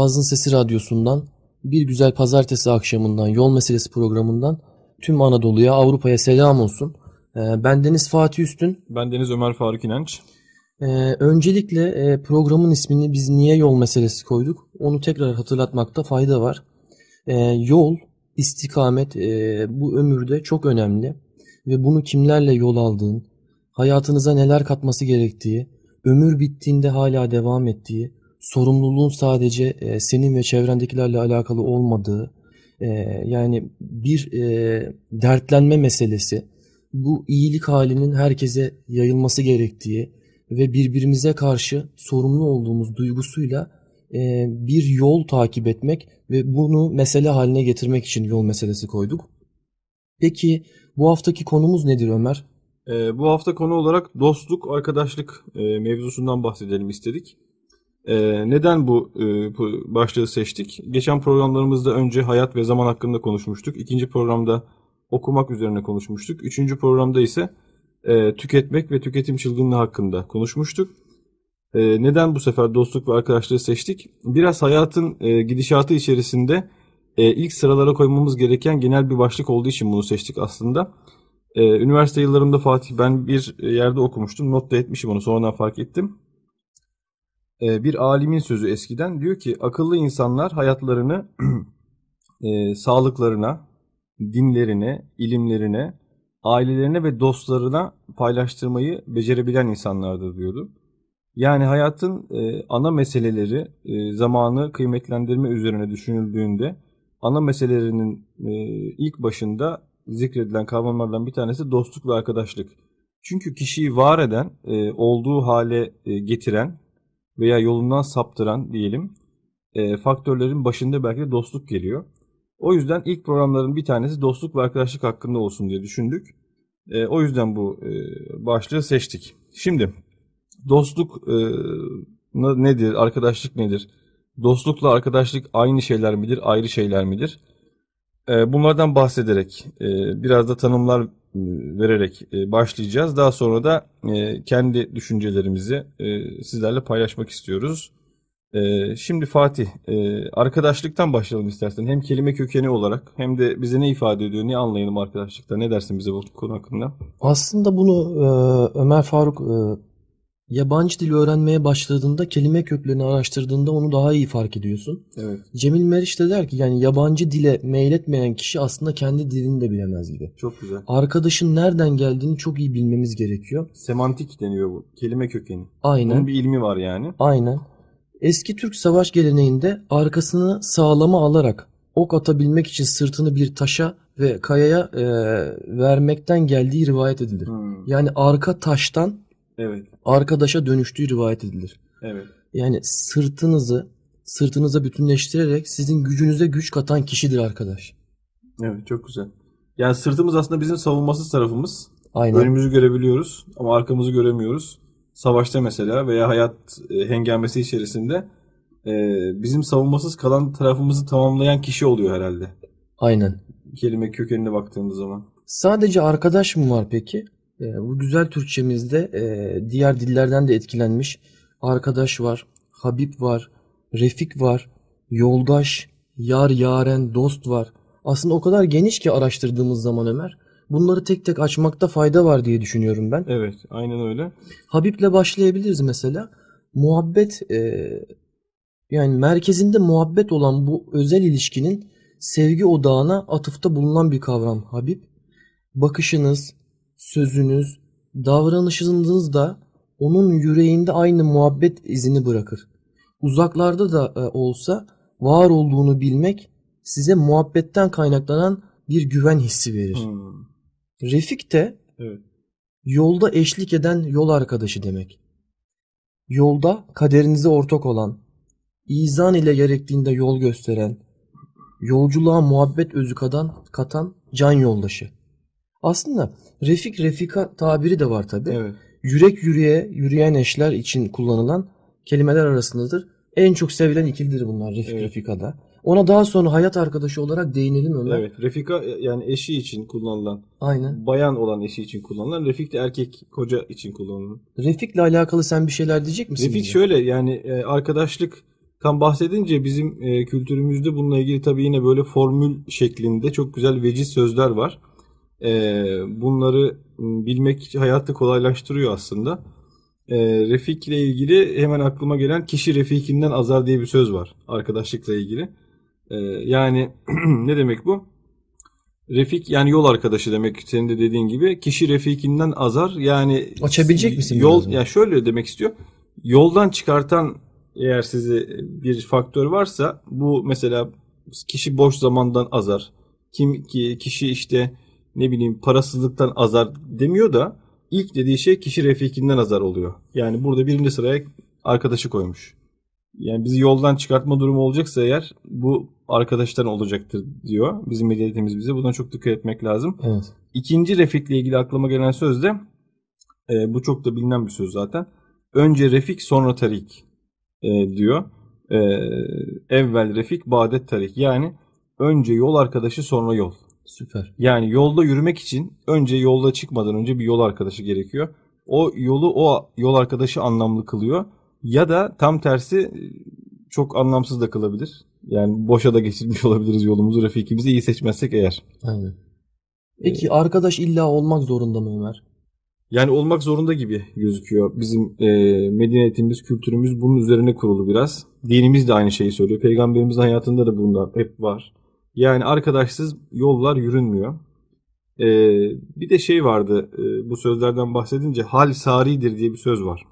Boğaz'ın Sesi Radyosu'ndan bir güzel pazartesi akşamından Yol Meselesi programından tüm Anadolu'ya, Avrupa'ya selam olsun. Ee, ben Deniz Fatih Üstün. Ben Deniz Ömer Faruk İnanç. Ee, öncelikle e, programın ismini biz niye yol meselesi koyduk? Onu tekrar hatırlatmakta fayda var. Ee, yol, istikamet e, bu ömürde çok önemli ve bunu kimlerle yol aldığın, hayatınıza neler katması gerektiği, ömür bittiğinde hala devam ettiği, sorumluluğun sadece e, senin ve çevrendekilerle alakalı olmadığı, e, yani bir e, dertlenme meselesi, bu iyilik halinin herkese yayılması gerektiği ve birbirimize karşı sorumlu olduğumuz duygusuyla e, bir yol takip etmek ve bunu mesele haline getirmek için yol meselesi koyduk. Peki bu haftaki konumuz nedir Ömer? Ee, bu hafta konu olarak dostluk, arkadaşlık e, mevzusundan bahsedelim istedik. E, neden bu, e, bu başlığı seçtik? Geçen programlarımızda önce hayat ve zaman hakkında konuşmuştuk. İkinci programda okumak üzerine konuşmuştuk. Üçüncü programda ise e, tüketmek ve tüketim çılgınlığı hakkında konuşmuştuk. E, neden bu sefer dostluk ve arkadaşlığı seçtik? Biraz hayatın gidişatı içerisinde ilk sıralara koymamız gereken genel bir başlık olduğu için bunu seçtik aslında. Üniversite yıllarımda Fatih ben bir yerde okumuştum. Not da etmişim onu sonradan fark ettim. E, bir alimin sözü eskiden diyor ki akıllı insanlar hayatlarını e, sağlıklarına, dinlerine, ilimlerine, ailelerine ve dostlarına paylaştırmayı becerebilen insanlardır diyordu. Yani hayatın e, ana meseleleri e, zamanı kıymetlendirme üzerine düşünüldüğünde ana meselelerinin e, ilk başında zikredilen kavramlardan bir tanesi dostluk ve arkadaşlık. Çünkü kişiyi var eden, e, olduğu hale e, getiren veya yolundan saptıran diyelim e, faktörlerin başında belki de dostluk geliyor. O yüzden ilk programların bir tanesi dostluk ve arkadaşlık hakkında olsun diye düşündük. E, o yüzden bu e, başlığı seçtik. Şimdi dostluk e, nedir, arkadaşlık nedir? Dostlukla arkadaşlık aynı şeyler midir, ayrı şeyler midir? E, bunlardan bahsederek, e, biraz da tanımlar vererek e, başlayacağız. Daha sonra da e, kendi düşüncelerimizi e, sizlerle paylaşmak istiyoruz. E, şimdi Fatih, e, arkadaşlıktan başlayalım istersen. Hem kelime kökeni olarak hem de bize ne ifade ediyor, ne anlayalım arkadaşlıkta? Ne dersin bize bu konu hakkında? Aslında bunu e, Ömer Faruk e, yabancı dil öğrenmeye başladığında kelime köklerini araştırdığında onu daha iyi fark ediyorsun. Evet. Cemil Meriç de der ki yani yabancı dile meyletmeyen kişi aslında kendi dilini de bilemez gibi. Çok güzel. Arkadaşın nereden geldiğini çok iyi bilmemiz gerekiyor. Semantik deniyor bu. Kelime kökeni. Aynen. Bunun bir ilmi var yani. Aynen. Eski Türk savaş geleneğinde arkasını sağlama alarak ok atabilmek için sırtını bir taşa ve kayaya e, vermekten geldiği rivayet edilir. Hmm. Yani arka taştan Evet. Arkadaşa dönüştüğü rivayet edilir. Evet. Yani sırtınızı sırtınıza bütünleştirerek sizin gücünüze güç katan kişidir arkadaş. Evet çok güzel. Yani sırtımız aslında bizim savunmasız tarafımız. Aynen. Önümüzü görebiliyoruz ama arkamızı göremiyoruz. Savaşta mesela veya hayat e, hengamesi içerisinde e, bizim savunmasız kalan tarafımızı tamamlayan kişi oluyor herhalde. Aynen. Kelime kökenine baktığımız zaman. Sadece arkadaş mı var peki? E, bu güzel Türkçemizde e, diğer dillerden de etkilenmiş arkadaş var, Habib var, Refik var, yoldaş, yar yaren, dost var. Aslında o kadar geniş ki araştırdığımız zaman Ömer. Bunları tek tek açmakta fayda var diye düşünüyorum ben. Evet aynen öyle. Habib'le başlayabiliriz mesela. Muhabbet e, yani merkezinde muhabbet olan bu özel ilişkinin sevgi odağına atıfta bulunan bir kavram Habib. Bakışınız, sözünüz, davranışınız da onun yüreğinde aynı muhabbet izini bırakır. Uzaklarda da e, olsa var olduğunu bilmek size muhabbetten kaynaklanan bir güven hissi verir. Hmm. Refik de Evet. yolda eşlik eden yol arkadaşı demek. Yolda kaderinize ortak olan, izan ile gerektiğinde yol gösteren, yolculuğa muhabbet özü katan, katan can yoldaşı. Aslında refik refika tabiri de var tabi. Evet. Yürek yüreğe yürüyen eşler için kullanılan kelimeler arasındadır. En çok sevilen ikilidir bunlar refik Evet. refikada. Ona daha sonra hayat arkadaşı olarak değinelim Ömer. Evet. Refika e, yani eşi için kullanılan, Aynen. bayan olan eşi için kullanılan, Refik de erkek koca için kullanılan. Refikle alakalı sen bir şeyler diyecek misin? Refik bize? şöyle yani e, arkadaşlık Tam bahsedince bizim e, kültürümüzde bununla ilgili tabii yine böyle formül şeklinde çok güzel veciz sözler var. E, bunları bilmek hayatı kolaylaştırıyor aslında. E, refik ile ilgili hemen aklıma gelen kişi refikinden azar diye bir söz var arkadaşlıkla ilgili. E, yani ne demek bu? Refik yani yol arkadaşı demek senin de dediğin gibi. Kişi refikinden azar yani açabilecek misin? Yol ya yani şöyle demek istiyor. Yoldan çıkartan eğer sizi bir faktör varsa bu mesela kişi boş zamandan azar. Kim ki kişi işte ne bileyim parasızlıktan azar demiyor da ilk dediği şey kişi refikinden azar oluyor. Yani burada birinci sıraya arkadaşı koymuş. Yani bizi yoldan çıkartma durumu olacaksa eğer bu arkadaştan olacaktır diyor. Bizim medeniyetimiz bize. Buna çok dikkat etmek lazım. Evet. İkinci refikle ilgili aklıma gelen söz de e, bu çok da bilinen bir söz zaten. Önce refik sonra tarik e, diyor. E, evvel refik badet tarik. Yani önce yol arkadaşı sonra yol. Süper. Yani yolda yürümek için önce yolda çıkmadan önce bir yol arkadaşı gerekiyor. O yolu o yol arkadaşı anlamlı kılıyor. Ya da tam tersi çok anlamsız da kılabilir. Yani boşa da geçirmiş olabiliriz yolumuzu Refikimizi iyi seçmezsek eğer. Aynen. Peki arkadaş illa olmak zorunda mı Ömer? Yani olmak zorunda gibi gözüküyor. Bizim e, medeniyetimiz, kültürümüz bunun üzerine kurulu biraz. Dinimiz de aynı şeyi söylüyor. Peygamberimizin hayatında da bunlar hep var. Yani arkadaşsız yollar yürünmüyor. E, bir de şey vardı e, bu sözlerden bahsedince hal saridir diye bir söz var.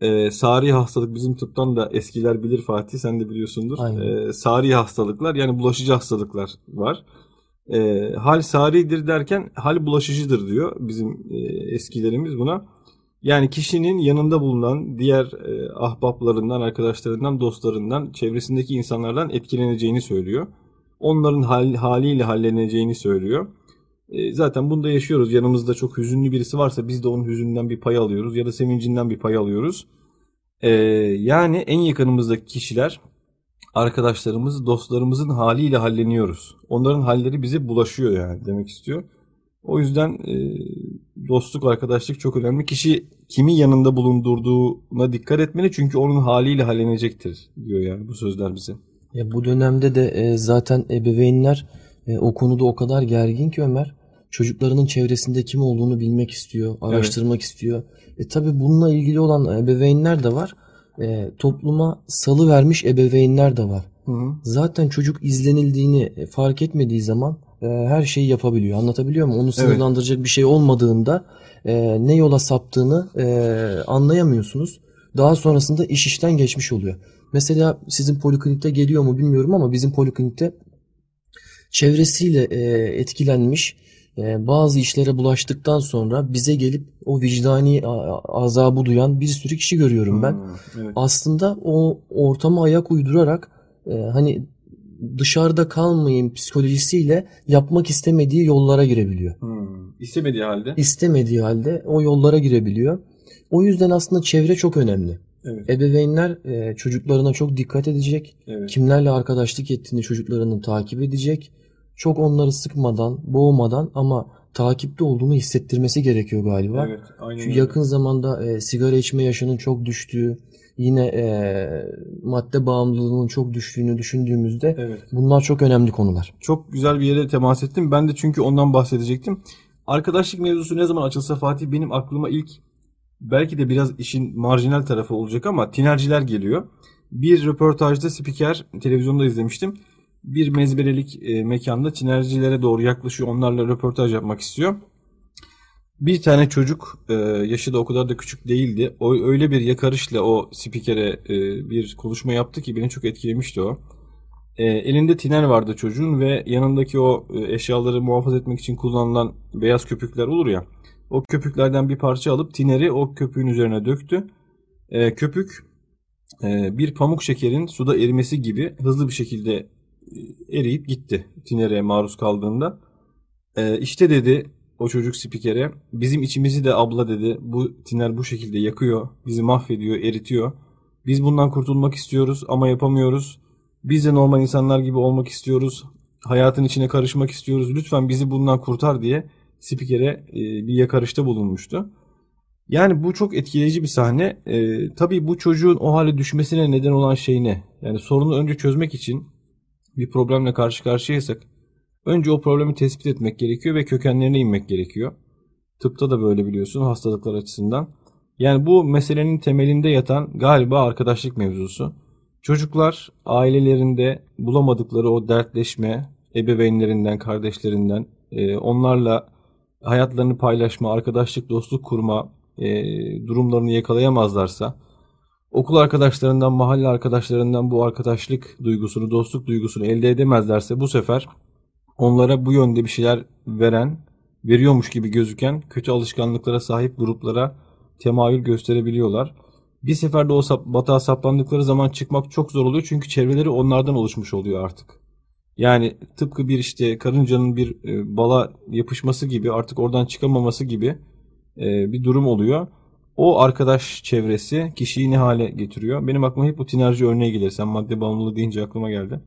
E, sari hastalık bizim tıptan da eskiler bilir Fatih sen de biliyorsundur. E, sari hastalıklar yani bulaşıcı hastalıklar var. E, hal saridir derken hal bulaşıcıdır diyor bizim e, eskilerimiz buna. Yani kişinin yanında bulunan diğer e, ahbaplarından, arkadaşlarından, dostlarından, çevresindeki insanlardan etkileneceğini söylüyor. Onların hal, haliyle halleneceğini söylüyor. E, zaten bunda yaşıyoruz. Yanımızda çok hüzünlü birisi varsa biz de onun hüzünden bir pay alıyoruz ya da sevincinden bir pay alıyoruz. E, yani en yakınımızdaki kişiler arkadaşlarımız, dostlarımızın haliyle halleniyoruz. Onların halleri bize bulaşıyor yani demek istiyor. O yüzden e, dostluk, arkadaşlık çok önemli. Kişi kimi yanında bulundurduğuna dikkat etmeli çünkü onun haliyle hallenecektir diyor yani bu sözler bize. Ya bu dönemde de e, zaten ebeveynler e, o konuda o kadar gergin ki Ömer. Çocuklarının çevresinde kim olduğunu bilmek istiyor, araştırmak evet. istiyor. E tabi bununla ilgili olan ebeveynler de var. E, topluma salı vermiş ebeveynler de var. Hı hı. Zaten çocuk izlenildiğini e, fark etmediği zaman e, her şeyi yapabiliyor. Anlatabiliyor muyum? Onu sınırlandıracak evet. bir şey olmadığında e, ne yola saptığını e, anlayamıyorsunuz. Daha sonrasında iş işten geçmiş oluyor. Mesela sizin poliklinikte geliyor mu bilmiyorum ama bizim poliklinikte çevresiyle e, etkilenmiş e, bazı işlere bulaştıktan sonra bize gelip o vicdani azabı duyan bir sürü kişi görüyorum ben. Hmm, evet. Aslında o ortama ayak uydurarak e, hani dışarıda kalmayın psikolojisiyle yapmak istemediği yollara girebiliyor. Hmm. İstemediği halde? İstemediği halde o yollara girebiliyor. O yüzden aslında çevre çok önemli. Evet. Ebeveynler e, çocuklarına çok dikkat edecek. Evet. Kimlerle arkadaşlık ettiğini çocuklarının takip edecek. Çok onları sıkmadan, boğmadan ama takipte olduğunu hissettirmesi gerekiyor galiba. Evet, aynen Şu yakın zamanda e, sigara içme yaşının çok düştüğü, yine e, madde bağımlılığının çok düştüğünü düşündüğümüzde evet. bunlar çok önemli konular. Çok güzel bir yere temas ettim. Ben de çünkü ondan bahsedecektim. Arkadaşlık mevzusu ne zaman açılsa Fatih benim aklıma ilk belki de biraz işin marjinal tarafı olacak ama tinerciler geliyor. Bir röportajda spiker televizyonda izlemiştim. Bir mezberelik e, mekanda tinercilere doğru yaklaşıyor. Onlarla röportaj yapmak istiyor. Bir tane çocuk e, yaşı da o kadar da küçük değildi. O öyle bir yakarışla o spikere e, bir konuşma yaptı ki beni çok etkilemişti o. E, elinde tiner vardı çocuğun ve yanındaki o e, eşyaları muhafaza etmek için kullanılan beyaz köpükler olur ya. O köpüklerden bir parça alıp tineri o köpüğün üzerine döktü. E, köpük e, bir pamuk şekerin suda erimesi gibi hızlı bir şekilde e, eriyip gitti tinere maruz kaldığında. E, işte dedi o çocuk spikere bizim içimizi de abla dedi bu tiner bu şekilde yakıyor bizi mahvediyor eritiyor. Biz bundan kurtulmak istiyoruz ama yapamıyoruz. Biz de normal insanlar gibi olmak istiyoruz. Hayatın içine karışmak istiyoruz. Lütfen bizi bundan kurtar diye spikere e, bir yakarışta bulunmuştu. Yani bu çok etkileyici bir sahne. Ee, tabii bu çocuğun o hale düşmesine neden olan şey ne? Yani sorunu önce çözmek için bir problemle karşı karşıyaysak önce o problemi tespit etmek gerekiyor ve kökenlerine inmek gerekiyor. Tıpta da böyle biliyorsun hastalıklar açısından. Yani bu meselenin temelinde yatan galiba arkadaşlık mevzusu. Çocuklar ailelerinde bulamadıkları o dertleşme, ebeveynlerinden, kardeşlerinden, e, onlarla hayatlarını paylaşma, arkadaşlık, dostluk kurma e, durumlarını yakalayamazlarsa, okul arkadaşlarından, mahalle arkadaşlarından bu arkadaşlık duygusunu, dostluk duygusunu elde edemezlerse bu sefer onlara bu yönde bir şeyler veren, veriyormuş gibi gözüken kötü alışkanlıklara sahip gruplara temayül gösterebiliyorlar. Bir seferde o sap, batağa saplandıkları zaman çıkmak çok zor oluyor çünkü çevreleri onlardan oluşmuş oluyor artık. Yani tıpkı bir işte karıncanın bir e, bala yapışması gibi artık oradan çıkamaması gibi e, bir durum oluyor. O arkadaş çevresi kişiyi ne hale getiriyor? Benim aklıma hep bu tinerci örneği gelir. Sen madde bağımlılığı deyince aklıma geldi.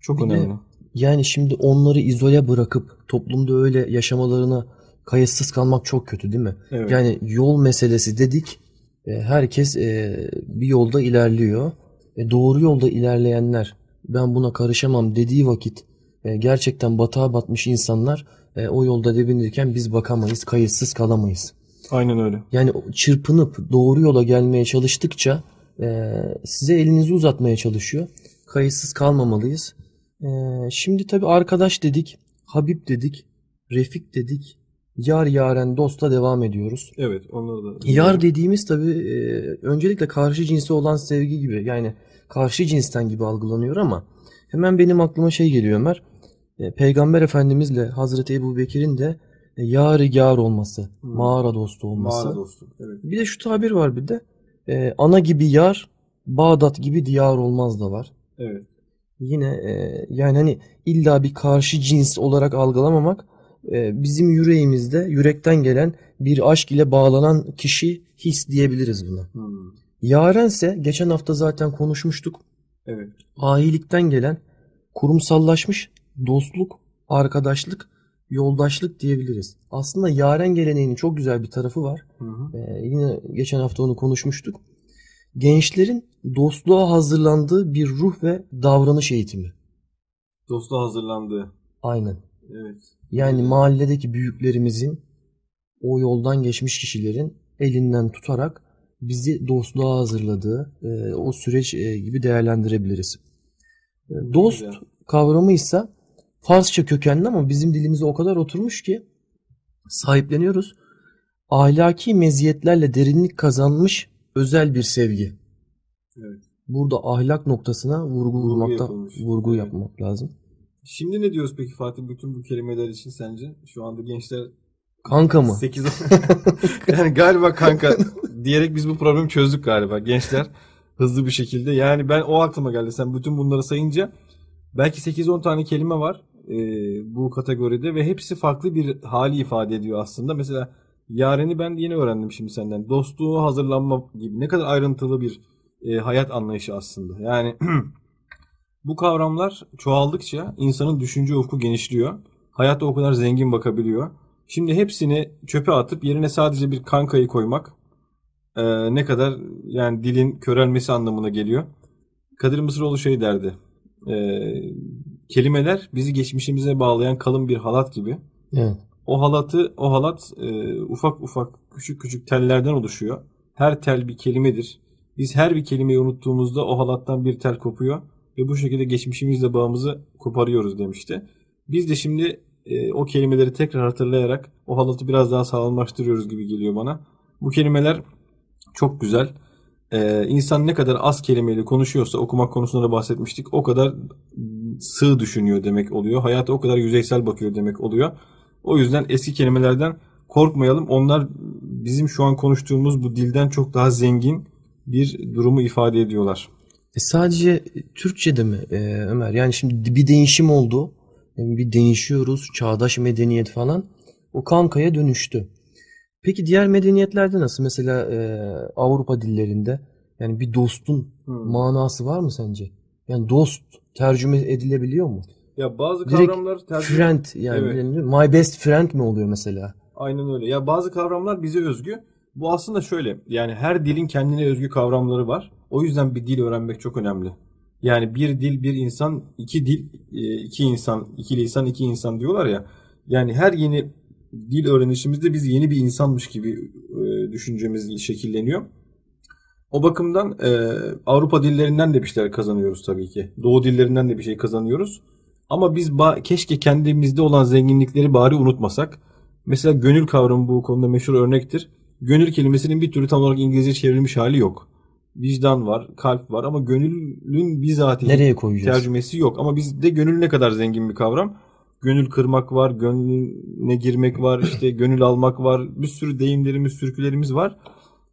Çok Bir de önemli. Yani şimdi onları izole bırakıp toplumda öyle yaşamalarına kayıtsız kalmak çok kötü değil mi? Evet. Yani yol meselesi dedik. e, Herkes e, bir yolda ilerliyor. E, Doğru yolda ilerleyenler ben buna karışamam dediği vakit e, gerçekten batağa batmış insanlar e, o yolda debinirken biz bakamayız, kayıtsız kalamayız. Aynen öyle. Yani çırpınıp doğru yola gelmeye çalıştıkça e, size elinizi uzatmaya çalışıyor. Kayıtsız kalmamalıyız. E, şimdi tabii arkadaş dedik, Habib dedik, Refik dedik, yar yaren dostla devam ediyoruz. Evet, onları da. Yar dediğimiz tabii e, öncelikle karşı cinsi olan sevgi gibi yani karşı cinsten gibi algılanıyor ama hemen benim aklıma şey geliyor Ömer. E, Peygamber Efendimizle Hazreti Ebu Bekir'in de e, yar yar olması, Hmm. mağara dostu olması. Mağara dostu. Evet. Bir de şu tabir var bir de e, ana gibi yar, Bağdat gibi diyar olmaz da var. Evet. Yine e, yani hani illa bir karşı cins olarak algılamamak e, bizim yüreğimizde yürekten gelen bir aşk ile bağlanan kişi his diyebiliriz buna. Hmm. Yarense geçen hafta zaten konuşmuştuk. Evet. Ahilikten gelen kurumsallaşmış dostluk, arkadaşlık, yoldaşlık diyebiliriz. Aslında yaren geleneğinin çok güzel bir tarafı var. Hı hı. Ee, yine geçen hafta onu konuşmuştuk. Gençlerin dostluğa hazırlandığı bir ruh ve davranış eğitimi. Dostu hazırlandı. Aynen. Evet. Yani mahalledeki büyüklerimizin o yoldan geçmiş kişilerin elinden tutarak bizi dostluğa hazırladığı e, o süreç e, gibi değerlendirebiliriz. E, Dost Güzel. kavramı ise Farsça kökenli ama bizim dilimize o kadar oturmuş ki sahipleniyoruz. Ahlaki meziyetlerle derinlik kazanmış özel bir sevgi. Evet. Burada ahlak noktasına vurgu Vurgu vurmakta yapılmış. vurgu Evet. yapmak lazım. Şimdi ne diyoruz peki Fatih bütün bu kelimeler için sence? Şu anda gençler Kanka mı? 8 yani galiba kanka diyerek biz bu problemi çözdük galiba gençler hızlı bir şekilde. Yani ben o aklıma geldi sen bütün bunları sayınca belki 8-10 tane kelime var e, bu kategoride ve hepsi farklı bir hali ifade ediyor aslında. Mesela yareni ben yeni öğrendim şimdi senden. Dostluğu hazırlanma gibi ne kadar ayrıntılı bir e, hayat anlayışı aslında. Yani bu kavramlar çoğaldıkça insanın düşünce ufku genişliyor. Hayata o kadar zengin bakabiliyor. Şimdi hepsini çöpe atıp yerine sadece bir kankayı koymak e, ne kadar yani dilin körelmesi anlamına geliyor. Kadir Mısıroğlu şey derdi. e, kelimeler bizi geçmişimize bağlayan kalın bir halat gibi. Evet. O halatı, o halat e, ufak ufak küçük küçük tellerden oluşuyor. Her tel bir kelimedir. Biz her bir kelimeyi unuttuğumuzda o halattan bir tel kopuyor ve bu şekilde geçmişimizle bağımızı koparıyoruz demişti. Biz de şimdi e, o kelimeleri tekrar hatırlayarak o halatı biraz daha sağlamlaştırıyoruz gibi geliyor bana. Bu kelimeler çok güzel. E, insan ne kadar az kelimeyle konuşuyorsa okumak konusunda da bahsetmiştik. O kadar sığ düşünüyor demek oluyor. Hayata o kadar yüzeysel bakıyor demek oluyor. O yüzden eski kelimelerden korkmayalım. Onlar bizim şu an konuştuğumuz bu dilden çok daha zengin bir durumu ifade ediyorlar. E sadece Türkçe'de mi e, Ömer? Yani şimdi bir değişim oldu. Bir değişiyoruz. Çağdaş medeniyet falan. O kankaya dönüştü. Peki diğer medeniyetlerde nasıl? Mesela e, Avrupa dillerinde yani bir dostun Hmm. manası var mı sence? Yani dost tercüme edilebiliyor mu? Ya bazı Direkt kavramlar tercih Friend yani Evet. my best friend mi oluyor mesela? Aynen öyle. Ya bazı kavramlar bize özgü. Bu aslında şöyle yani her dilin kendine özgü kavramları var. O yüzden bir dil öğrenmek çok önemli. Yani bir dil bir insan, iki dil e, iki insan, iki lisan iki insan diyorlar ya. Yani her yeni dil öğrenişimizde biz yeni bir insanmış gibi e, düşüncemiz şekilleniyor. O bakımdan e, Avrupa dillerinden de bir şeyler kazanıyoruz tabii ki. Doğu dillerinden de bir şey kazanıyoruz. Ama biz keşke kendimizde olan zenginlikleri bari unutmasak. Mesela gönül kavramı bu konuda meşhur örnektir. Gönül kelimesinin bir türlü tam olarak İngilizce çevrilmiş hali yok. Vicdan var, kalp var ama gönülün bizatihi Nereye koyacağız? tercümesi yok. Ama bizde gönül ne kadar zengin bir kavram. Gönül kırmak var, gönlüne girmek var, işte gönül almak var. Bir sürü deyimlerimiz, sürkülerimiz var.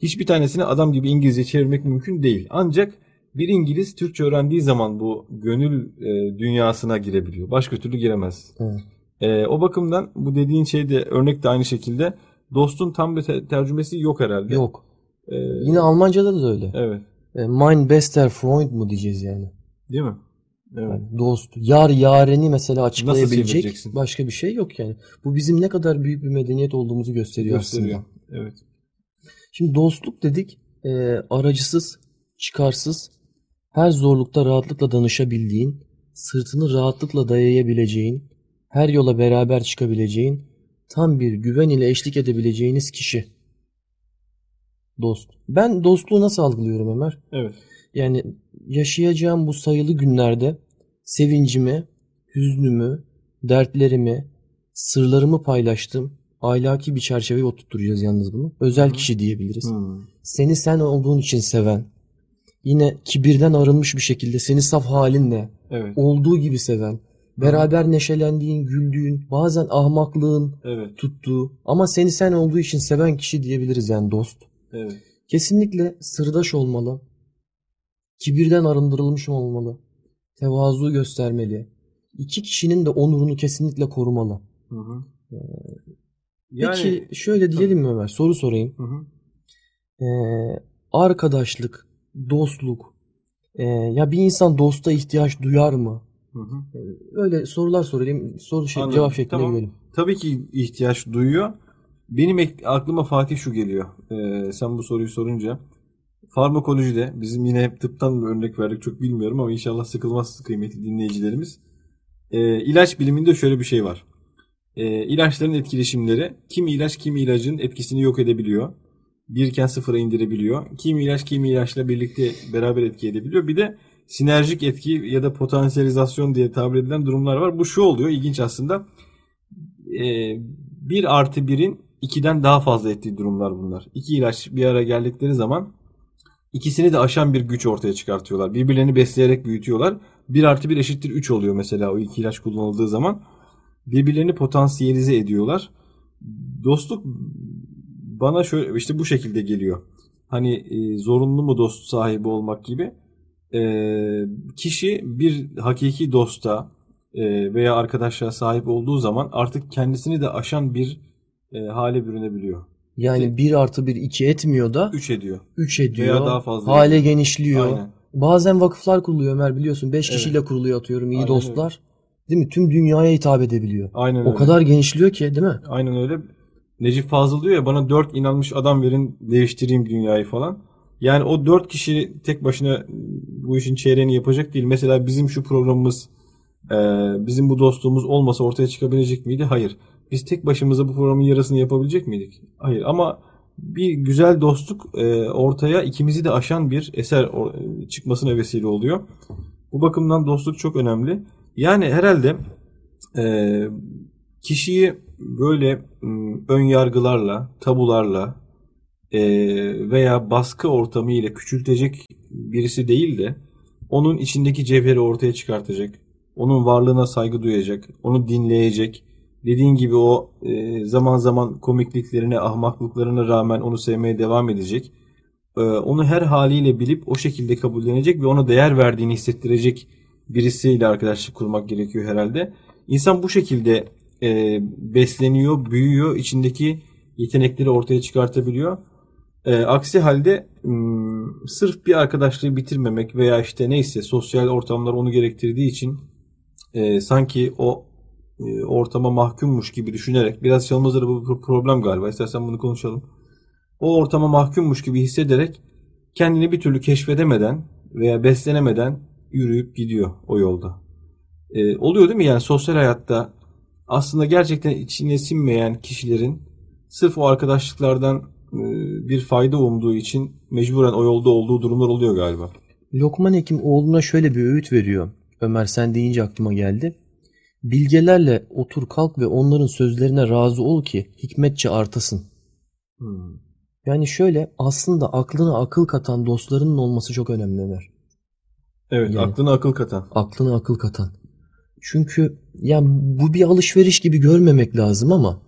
Hiçbir tanesini adam gibi İngilizce çevirmek mümkün değil. Ancak bir İngiliz Türkçe öğrendiği zaman bu gönül e, dünyasına girebiliyor. Başka türlü giremez. Evet. E, o bakımdan bu dediğin şey de örnek de aynı şekilde dostun tam bir te- tercümesi yok herhalde. Yok. E, Yine Almanca'da da öyle. Evet. E, mein bester Freund mu diyeceğiz yani. Değil mi? Evet. Yani dost, yar yareni mesela açıklayabilecek başka bir şey yok yani. Bu bizim ne kadar büyük bir medeniyet olduğumuzu gösteriyor, Gösteriyor. aslında. Evet. Şimdi dostluk dedik, e, aracısız, çıkarsız, her zorlukta rahatlıkla danışabildiğin, sırtını rahatlıkla dayayabileceğin, her yola beraber çıkabileceğin, tam bir güven ile eşlik edebileceğiniz kişi. Dost. Ben dostluğu nasıl algılıyorum Ömer? Evet. Yani yaşayacağım bu sayılı günlerde sevincimi, hüznümü, dertlerimi, sırlarımı paylaştım. Ahlaki bir çerçeveye oturtturacağız yalnız bunu. Özel kişi diyebiliriz. Hmm. Seni sen olduğun için seven, yine kibirden arınmış bir şekilde seni saf halinle, Evet. olduğu gibi seven, beraber neşelendiğin, güldüğün, bazen ahmaklığın Evet. tuttuğu ama seni sen olduğu için seven kişi diyebiliriz yani dost. Evet. Kesinlikle sırdaş olmalı. Kibirden arındırılmış olmalı. Tevazu göstermeli. İki kişinin de onurunu kesinlikle korumalı. Hı hı. Peki şöyle diyelim mi Ömer? Soru sorayım. Hı hı. Ee, arkadaşlık, dostluk. ee, ya bir insan dosta ihtiyaç duyar mı? Hı hı. Öyle sorular sorayım. Soru şey, Anladım. cevap şeklinde Tamam. gidelim. Tabii ki ihtiyaç duyuyor. Benim aklıma Fatih şu geliyor. Ee, sen bu soruyu sorunca. Farmakolojide bizim yine hep tıptan bir örnek verdik çok bilmiyorum ama inşallah sıkılmaz kıymetli dinleyicilerimiz. Ee, ilaç biliminde şöyle bir şey var. Ee, ilaçların etkileşimleri kimi ilaç kimi ilacın etkisini yok edebiliyor. Birken sıfıra indirebiliyor. Kimi ilaç kimi ilaçla birlikte beraber etki edebiliyor. Bir de sinerjik etki ya da potansiyelizasyon diye tabir edilen durumlar var. Bu şu oluyor ilginç aslında. Ee, 1 artı 1'in 2'den daha fazla ettiği durumlar bunlar. İki ilaç bir ara geldikleri zaman ikisini de aşan bir güç ortaya çıkartıyorlar. Birbirlerini besleyerek büyütüyorlar. 1 artı 1 eşittir 3 oluyor mesela o iki ilaç kullanıldığı zaman. Birbirlerini potansiyelize ediyorlar. Dostluk bana şöyle işte bu şekilde geliyor. Hani e, zorunlu mu dost sahibi olmak gibi. E, kişi bir hakiki dosta e, veya arkadaşlığa sahip olduğu zaman artık kendisini de aşan bir e, hale bürünebiliyor. Yani 1 artı 1 2 etmiyor da 3 ediyor. 3 ediyor. Veya daha fazla Hale ediyor. genişliyor. Aynen. Bazen vakıflar kuruluyor Ömer biliyorsun. 5 Evet. kişiyle kuruluyor atıyorum iyi Aynen dostlar. Değil mi? Tüm dünyaya hitap edebiliyor. Aynen O öyle. kadar genişliyor ki değil mi? Aynen öyle. Necip Fazıl diyor ya bana 4 inanmış adam verin değiştireyim dünyayı falan. Yani o 4 kişi tek başına bu işin çeyreğini yapacak değil. Mesela bizim şu programımız e, bizim bu dostluğumuz olmasa ortaya çıkabilecek miydi? Hayır. Biz tek başımıza bu programın yarısını yapabilecek miydik? Hayır ama bir güzel dostluk e, ortaya ikimizi de aşan bir eser o- çıkmasına vesile oluyor. Bu bakımdan dostluk çok önemli. Yani herhalde e, kişiyi böyle m, ön yargılarla, tabularla e, veya baskı ortamı ile küçültecek birisi değil de onun içindeki cevheri ortaya çıkartacak, onun varlığına saygı duyacak, onu dinleyecek. Dediğin gibi o e, zaman zaman komikliklerine, ahmaklıklarına rağmen onu sevmeye devam edecek. E, onu her haliyle bilip o şekilde kabullenecek ve ona değer verdiğini hissettirecek birisiyle arkadaşlık kurmak gerekiyor herhalde. İnsan bu şekilde e, besleniyor, büyüyor, içindeki yetenekleri ortaya çıkartabiliyor. E, aksi halde m, sırf bir arkadaşlığı bitirmemek veya işte neyse sosyal ortamlar onu gerektirdiği için e, sanki o ortama mahkummuş gibi düşünerek biraz çalmazları bu problem galiba. İstersen bunu konuşalım. o ortama mahkummuş gibi hissederek kendini bir türlü keşfedemeden veya beslenemeden yürüyüp gidiyor o yolda. Ee, oluyor değil mi? Yani sosyal hayatta aslında gerçekten içine sinmeyen kişilerin sırf o arkadaşlıklardan e, bir fayda umduğu için mecburen o yolda olduğu durumlar oluyor galiba. Lokman Hekim oğluna şöyle bir öğüt veriyor. Ömer sen deyince aklıma geldi. Bilgelerle otur kalk ve onların sözlerine razı ol ki hikmetçe artasın. Hmm. Yani şöyle aslında aklına akıl katan dostlarının olması çok önemli Ömer. Evet, Yani. aklına akıl katan. Aklına akıl katan. Çünkü ya bu bir alışveriş gibi görmemek lazım ama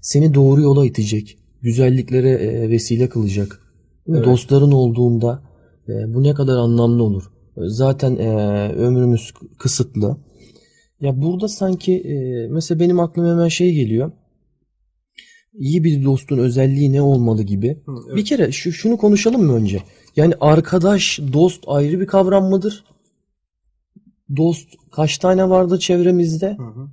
seni doğru yola itecek, güzelliklere e, vesile kılacak. Evet. Dostların olduğunda e, bu ne kadar anlamlı olur. Zaten e, ömrümüz kısıtlı. Ya burada sanki e, mesela benim aklıma hemen şey geliyor. İyi bir dostun özelliği ne olmalı gibi. Hı, evet. Bir kere şu şunu konuşalım mı önce? Yani arkadaş, dost ayrı bir kavram mıdır? Dost kaç tane vardı çevremizde? Hı hı.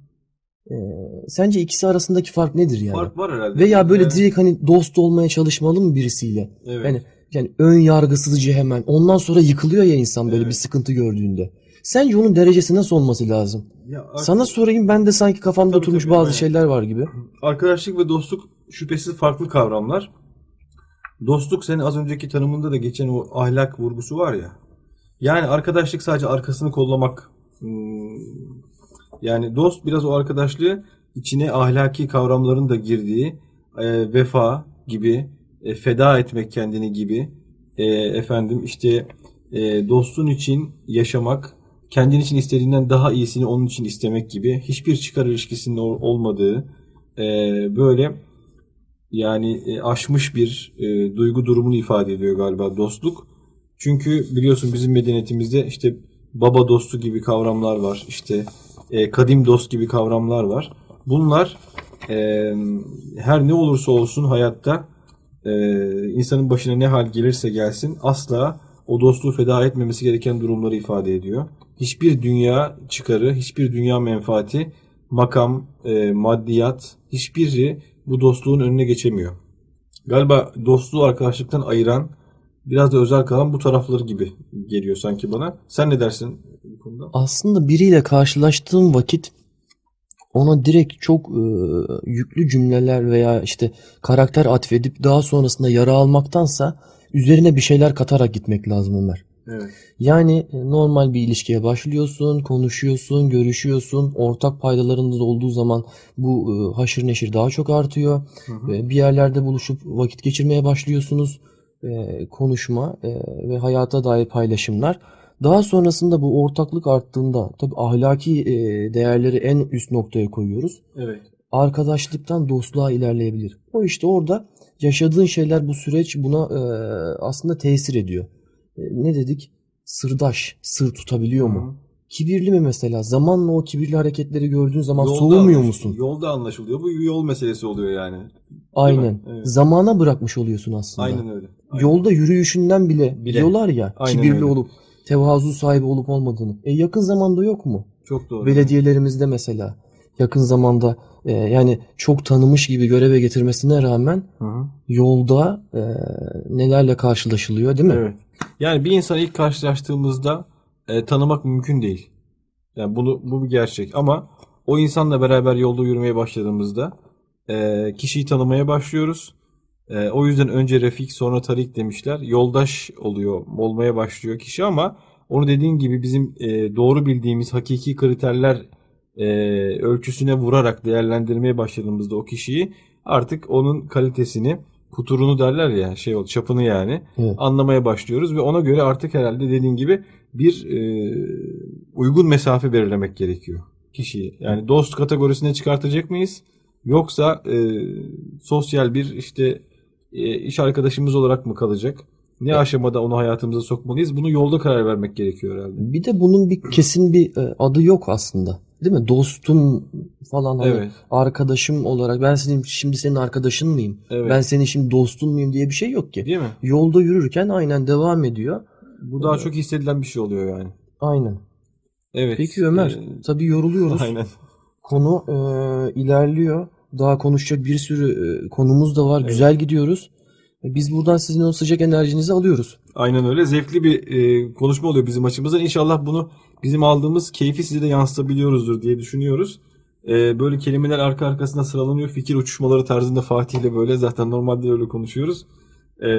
Sence ikisi arasındaki fark nedir yani? Fark var herhalde. Veya böyle Evet. direkt hani dost olmaya çalışmalı mı birisiyle? Evet. Yani yani ön yargısızca hemen. Ondan sonra yıkılıyor ya insan böyle Evet. bir sıkıntı gördüğünde. Sence onun derecesi nasıl olması lazım? Ya artık- Sana sorayım ben de sanki kafamda Tabii, oturmuş tabii, bazı aynen. şeyler var gibi. Arkadaşlık ve dostluk şüphesiz farklı kavramlar. Dostluk senin az önceki tanımında da geçen o ahlak vurgusu var ya. Yani arkadaşlık sadece arkasını kollamak. Hmm, Yani dost biraz o arkadaşlığı içine ahlaki kavramların da girdiği e, vefa gibi, e, feda etmek kendini gibi, e, efendim işte e, dostun için yaşamak, kendin için istediğinden daha iyisini onun için istemek gibi hiçbir çıkar ilişkisinin ol- olmadığı e, böyle yani e, aşmış bir e, duygu durumunu ifade ediyor galiba dostluk. Çünkü biliyorsun bizim medeniyetimizde işte baba dostu gibi kavramlar var. işte e, kadim dost gibi kavramlar var. Bunlar e, her ne olursa olsun hayatta e, insanın başına ne hal gelirse gelsin asla o dostluğu feda etmemesi gereken durumları ifade ediyor. Hiçbir dünya çıkarı, hiçbir dünya menfaati, makam, e, maddiyat hiçbiri bu dostluğun önüne geçemiyor. Galiba dostluğu arkadaşlıktan ayıran biraz da özel kalan bu tarafları gibi geliyor sanki bana. Sen ne dersin bu konuda? Aslında biriyle karşılaştığım vakit ona direkt çok e, yüklü cümleler veya işte karakter atfedip daha sonrasında yara almaktansa üzerine bir şeyler katarak gitmek lazım Ömer. Evet. Yani e, normal bir ilişkiye başlıyorsun, konuşuyorsun, görüşüyorsun. Ortak paydalarınız olduğu zaman bu e, haşır neşir daha çok artıyor. Hı hı. Bir yerlerde buluşup vakit geçirmeye başlıyorsunuz. E, Konuşma ve hayata dair paylaşımlar. Daha sonrasında bu ortaklık arttığında tabii ahlaki değerleri en üst noktaya koyuyoruz. Evet. Arkadaşlıktan dostluğa ilerleyebilir. O işte orada yaşadığın şeyler bu süreç buna aslında tesir ediyor. E, ne dedik? Sırdaş, sır tutabiliyor mu? Hı. Kibirli mi mesela? Zamanla o kibirli hareketleri gördüğün zaman Yolda soğumuyor musun? Yolda anlaşılıyor. Bu yol meselesi oluyor yani. Aynen. Evet. Zamana bırakmış oluyorsun aslında. Aynen öyle. Aynen. Yolda yürüyüşünden bile, biliyorlar ya Aynen kibirli öyle. olup tevazu sahibi olup olmadığını. E yakın zamanda yok mu? Çok doğru. Belediyelerimizde mesela yakın zamanda e, yani çok tanımış gibi göreve getirmesine rağmen Hı hı. yolda e, nelerle karşılaşılıyor değil mi? Evet. Yani bir insanı ilk karşılaştığımızda e, tanımak mümkün değil. Yani bunu bu bir gerçek ama o insanla beraber yolda yürümeye başladığımızda e, kişiyi tanımaya başlıyoruz. E, o yüzden önce Refik sonra Tarik demişler. Yoldaş oluyor, olmaya başlıyor kişi ama onu dediğin gibi bizim e, doğru bildiğimiz hakiki kriterler e, ölçüsüne vurarak değerlendirmeye başladığımızda o kişiyi artık onun kalitesini, kuturunu derler ya şey ol, çapını yani Evet. anlamaya başlıyoruz ve ona göre artık herhalde dediğin gibi bir e, uygun mesafe belirlemek gerekiyor kişiyi. Yani dost kategorisine çıkartacak mıyız? Yoksa e, sosyal bir işte e, iş arkadaşımız olarak mı kalacak? Ne aşamada onu hayatımıza sokmalıyız? Bunu yolda karar vermek gerekiyor herhalde. Bir de bunun bir kesin bir e, adı yok aslında. Değil mi? Dostum falan hani Evet. arkadaşım olarak ben senin şimdi senin arkadaşın mıyım? Evet. Ben senin şimdi dostun muyum diye bir şey yok ki. Değil mi? Yolda yürürken aynen devam ediyor. Bu daha çok hissedilen bir şey oluyor yani. Aynen. Evet. Peki Ömer, E, tabii yoruluyoruz. aynen. Konu e, ilerliyor. Daha konuşacak bir sürü e, konumuz da var. Evet. Güzel gidiyoruz. E, Biz buradan sizin o sıcak enerjinizi alıyoruz. Aynen öyle. Zevkli bir e, konuşma oluyor bizim açımızdan. İnşallah bunu bizim aldığımız keyfi size de yansıtabiliyoruzdur diye düşünüyoruz. E, böyle kelimeler arka arkasına sıralanıyor. Fikir uçuşmaları tarzında Fatih'le böyle zaten normalde öyle konuşuyoruz. E,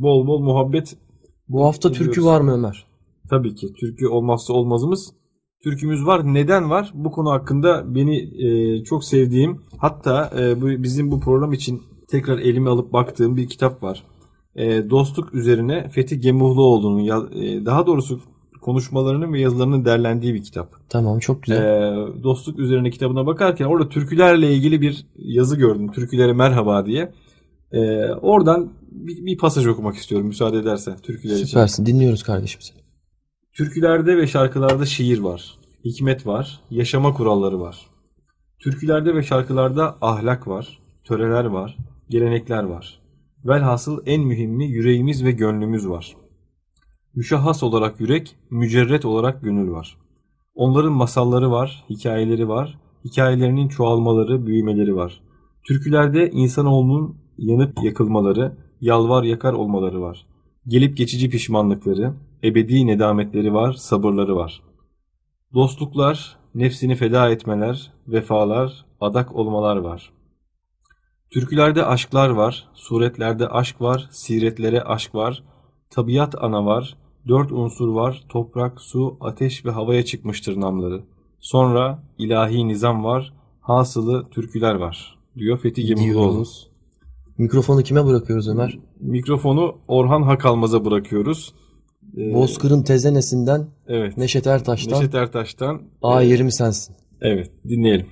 bol bol muhabbet Bu hafta türkü Biliyoruz. var mı Ömer? Tabii ki. Türkü olmazsa olmazımız. Türkümüz var. Neden var? Bu konu hakkında beni e, çok sevdiğim hatta e, bu bizim bu program için tekrar elime alıp baktığım bir kitap var. E, dostluk üzerine Fethi Gemuhluoğlu'nun e, daha doğrusu konuşmalarının ve yazılarının derlendiği bir kitap. Tamam çok güzel. E, dostluk üzerine kitabına bakarken orada türkülerle ilgili bir yazı gördüm. Türkülere merhaba diye. E, oradan bir, bir pasaj okumak istiyorum müsaade edersen türküler için. Süpersin. Dinliyoruz kardeşim seni. Türkülerde ve şarkılarda şiir var, hikmet var, yaşama kuralları var. Türkülerde ve şarkılarda ahlak var, töreler var, gelenekler var. Velhasıl en mühimi yüreğimiz ve gönlümüz var. Müşahhas olarak yürek, mücerret olarak gönül var. Onların masalları var, hikayeleri var, hikayelerinin çoğalmaları, büyümeleri var. Türkülerde insanoğlunun yanıp yakılmaları, yalvar yakar olmaları var. Gelip geçici pişmanlıkları, ebedi nedametleri var, sabırları var. Dostluklar, nefsini feda etmeler, vefalar, adak olmalar var. Türkülerde aşklar var, suretlerde aşk var, siretlere aşk var, tabiat ana var, dört unsur var, toprak, su, ateş ve havaya çıkmıştır namları. Sonra ilahi nizam var, hasılı türküler var, diyor Fethi Gemuloğlu. Diyoruz. Mikrofonu kime bırakıyoruz Ömer? Mikrofonu Orhan Hakalmaz'a bırakıyoruz. Ee, Bozkır'ın tezenesinden Evet. Neşet Ertaş'tan Neşet Ertaş'tan. A Evet, yerimi sensin. Evet, dinleyelim.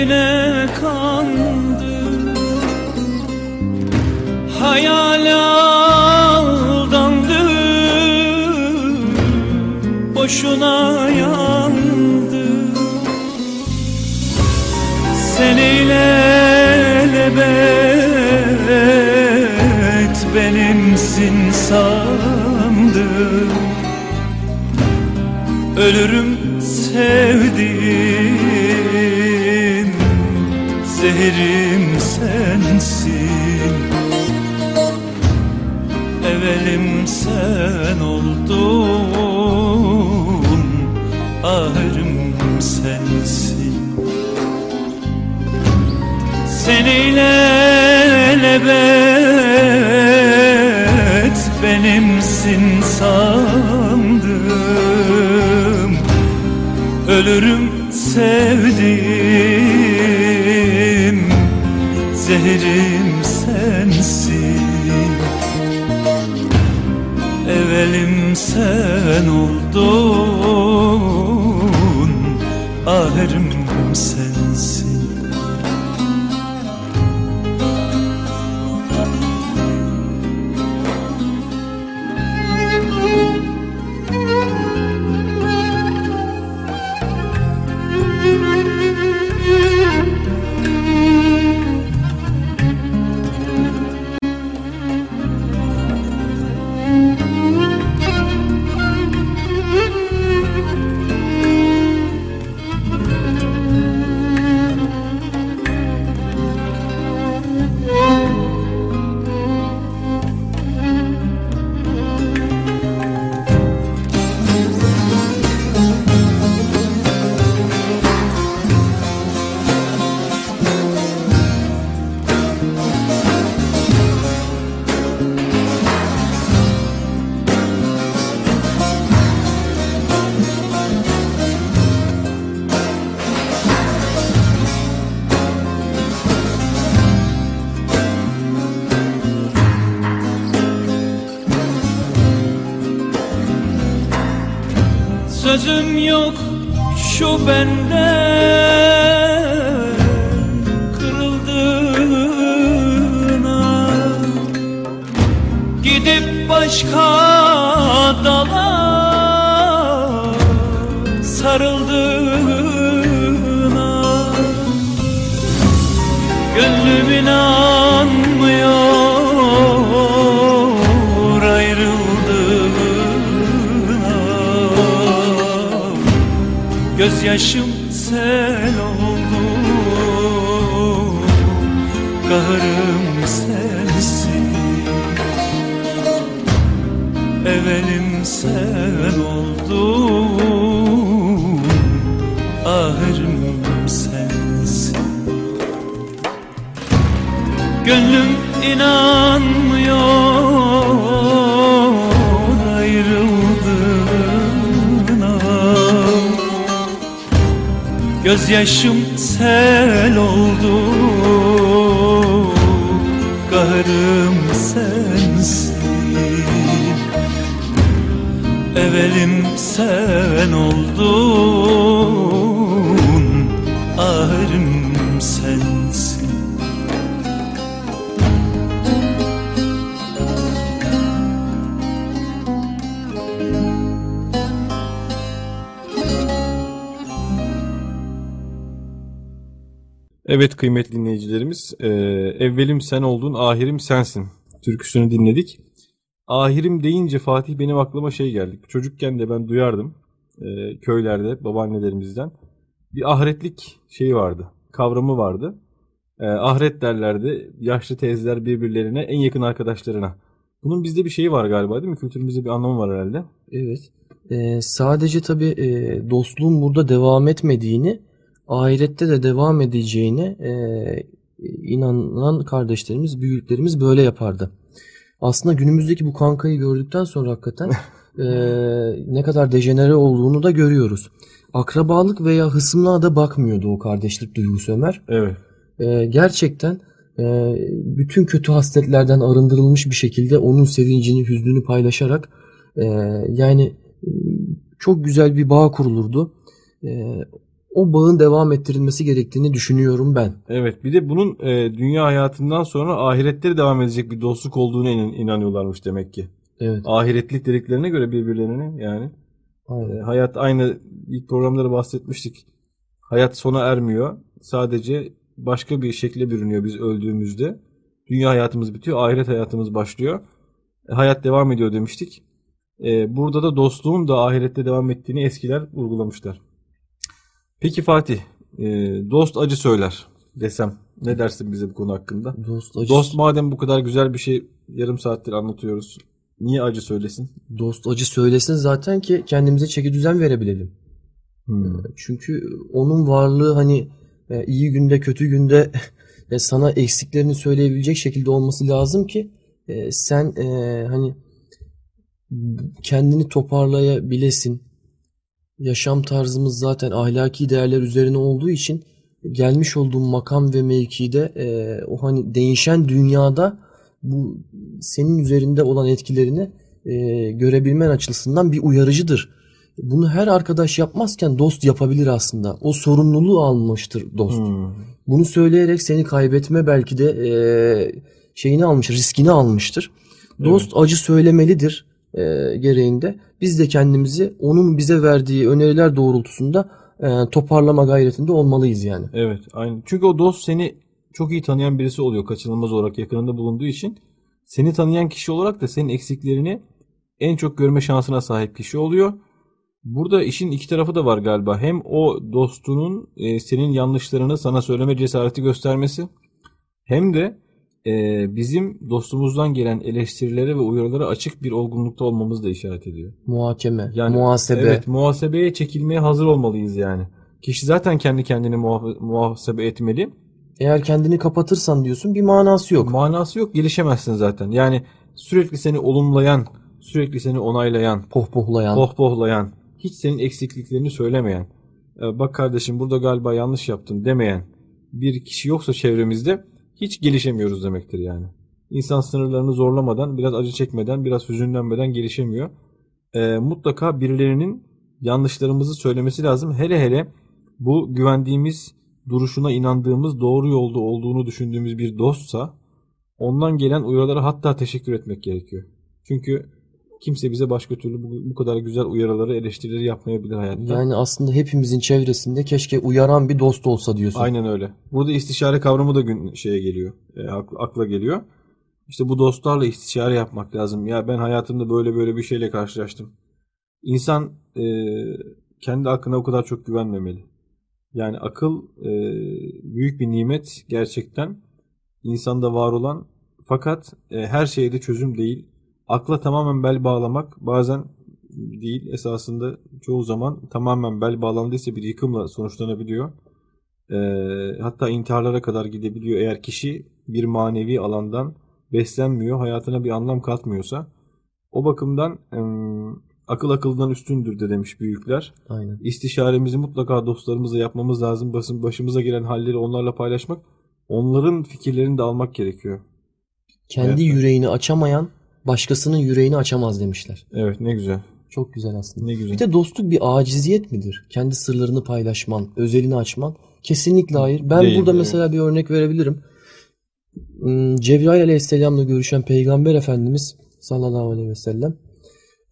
Rengine kandım Hayal aldandım Boşuna yandım Seninle lebet benimsin sandım. Ölürüm Zeherim sensin. Evelim sen oldun Ahırım sensin. Seninle lebet benimsin sandım. Ölürüm sevdim Zehrim sensin. Evelim sen oldun Gözyaşım sel oldu. Kahrım sensin. Evelim sen oldun. Ahırım Evet kıymetli dinleyicilerimiz, e, evvelim sen oldun, ahirim sensin türküsünü dinledik. Ahirim deyince Fatih benim aklıma şey geldi. Çocukken de ben duyardım e, köylerde babaannelerimizden. Bir ahiretlik şeyi vardı, kavramı vardı. E, ahiret derlerdi yaşlı teyzeler birbirlerine, en yakın arkadaşlarına. Bunun bizde bir şeyi var galiba değil mi? Kültürümüzde bir anlamı var herhalde. Evet. Ee, sadece tabii e, dostluğun burada devam etmediğini, ahirette de devam edeceğine e, inanan kardeşlerimiz, büyüklerimiz böyle yapardı. Aslında günümüzdeki bu kankayı gördükten sonra hakikaten e, ne kadar dejenere olduğunu da görüyoruz. Akrabalık veya hısımlığa da bakmıyordu o kardeşlik duygusu Ömer. Evet. E, gerçekten e, bütün kötü hasletlerden arındırılmış bir şekilde onun sevincini, hüznünü paylaşarak e, yani çok güzel bir bağ kurulurdu. E, o bağın devam ettirilmesi gerektiğini düşünüyorum ben. Evet bir de bunun e, dünya hayatından sonra ahirette de devam edecek bir dostluk olduğunu inan- inanıyorlarmış demek ki. Evet. Ahiretlik dediklerine göre birbirlerine yani. Aynen. E, hayat aynı ilk programlarda bahsetmiştik. Hayat sona ermiyor. Sadece başka bir şekle bürünüyor biz öldüğümüzde. Dünya hayatımız bitiyor, ahiret hayatımız başlıyor. E, hayat devam ediyor demiştik. E, burada da dostluğun da ahirette devam ettiğini eskiler vurgulamışlar. Peki Fatih, e, dost acı söyler desem ne dersin bize bu konu hakkında? Dost acı, Dost madem bu kadar güzel bir şey yarım saattir anlatıyoruz. Niye acı söylesin? dost acı söylesin zaten ki kendimize çeki düzen verebilelim. Çünkü onun varlığı hani e, iyi günde kötü günde e, sana eksiklerini söyleyebilecek şekilde olması lazım ki e, sen e, hani kendini toparlayabilesin. Yaşam tarzımız zaten ahlaki değerler üzerine olduğu için gelmiş olduğun makam ve mevkide e, o hani değişen dünyada bu senin üzerinde olan etkilerini e, görebilmen açısından bir uyarıcıdır. Bunu her arkadaş yapmazken dost yapabilir aslında. O sorumluluğu almıştır dost. Hmm. Bunu söyleyerek seni kaybetme belki de e, şeyini almış, riskini almıştır. Dost acı söylemelidir e, gereğinde. Biz de kendimizi onun bize verdiği öneriler doğrultusunda e, toparlama gayretinde olmalıyız yani. Evet, aynı. Çünkü o dost seni çok iyi tanıyan birisi oluyor kaçınılmaz olarak yakınında bulunduğu için. Seni tanıyan kişi olarak da senin eksiklerini en çok görme şansına sahip kişi oluyor. Burada işin iki tarafı da var galiba. Hem o dostunun e, senin yanlışlarını sana söyleme cesareti göstermesi hem de e, bizim dostumuzdan gelen eleştirilere ve uyarılara açık bir olgunlukta olmamızı da işaret ediyor. Muhakeme, Yani muhasebe. Evet, muhasebeye çekilmeye hazır olmalıyız yani. Kişi zaten kendi kendini muha- muhasebe etmeli. Eğer kendini kapatırsan diyorsun bir manası yok. Manası yok, gelişemezsin zaten. Yani sürekli seni olumlayan, sürekli seni onaylayan, Pohpohlayan. pohpohlayan, hiç senin eksikliklerini söylemeyen, "E, bak kardeşim burada galiba yanlış yaptın demeyen bir kişi yoksa çevremizde hiç gelişemiyoruz demektir yani. İnsan sınırlarını zorlamadan, biraz acı çekmeden, biraz hüzünlenmeden gelişemiyor. E, mutlaka birilerinin yanlışlarımızı söylemesi lazım. Hele hele bu güvendiğimiz, duruşuna inandığımız, doğru yolda olduğunu düşündüğümüz bir dostsa ondan gelen uyarılara hatta teşekkür etmek gerekiyor. Çünkü kimse bize başka türlü bu, bu kadar güzel uyarıları, eleştirileri yapmayabilir hayatta. Yani aslında hepimizin çevresinde keşke uyaran bir dost olsa diyorsun. Aynen öyle. Burada istişare kavramı da gün şeye geliyor. E, ak- akla geliyor. İşte bu dostlarla istişare yapmak lazım. Ya ben hayatımda böyle böyle bir şeyle karşılaştım. İnsan e, kendi aklına o kadar çok güvenmemeli. Yani akıl e, büyük bir nimet gerçekten insanda var olan fakat e, her şeyde çözüm değil. Akla tamamen bel bağlamak bazen değil esasında çoğu zaman tamamen bel bağlandıysa bir yıkımla sonuçlanabiliyor. E, hatta intiharlara kadar gidebiliyor eğer kişi bir manevi alandan beslenmiyor, hayatına bir anlam katmıyorsa. O bakımdan em, akıl akıldan üstündür de demiş büyükler. Aynen. İstişaremizi mutlaka dostlarımızla yapmamız lazım. Basın başımıza gelen halleri onlarla paylaşmak, onların fikirlerini de almak gerekiyor. Kendi Evet. yüreğini açamayan başkasının yüreğini açamaz demişler. Evet ne güzel. Çok güzel aslında. Ne güzel. Bir de dostluk bir aciziyet midir? Kendi sırlarını paylaşman, özelini açman. Kesinlikle hayır. Ben Değil, burada evet. mesela bir örnek verebilirim. Hmm, Cebrail aleyhisselamla görüşen Peygamber Efendimiz sallallahu aleyhi ve sellem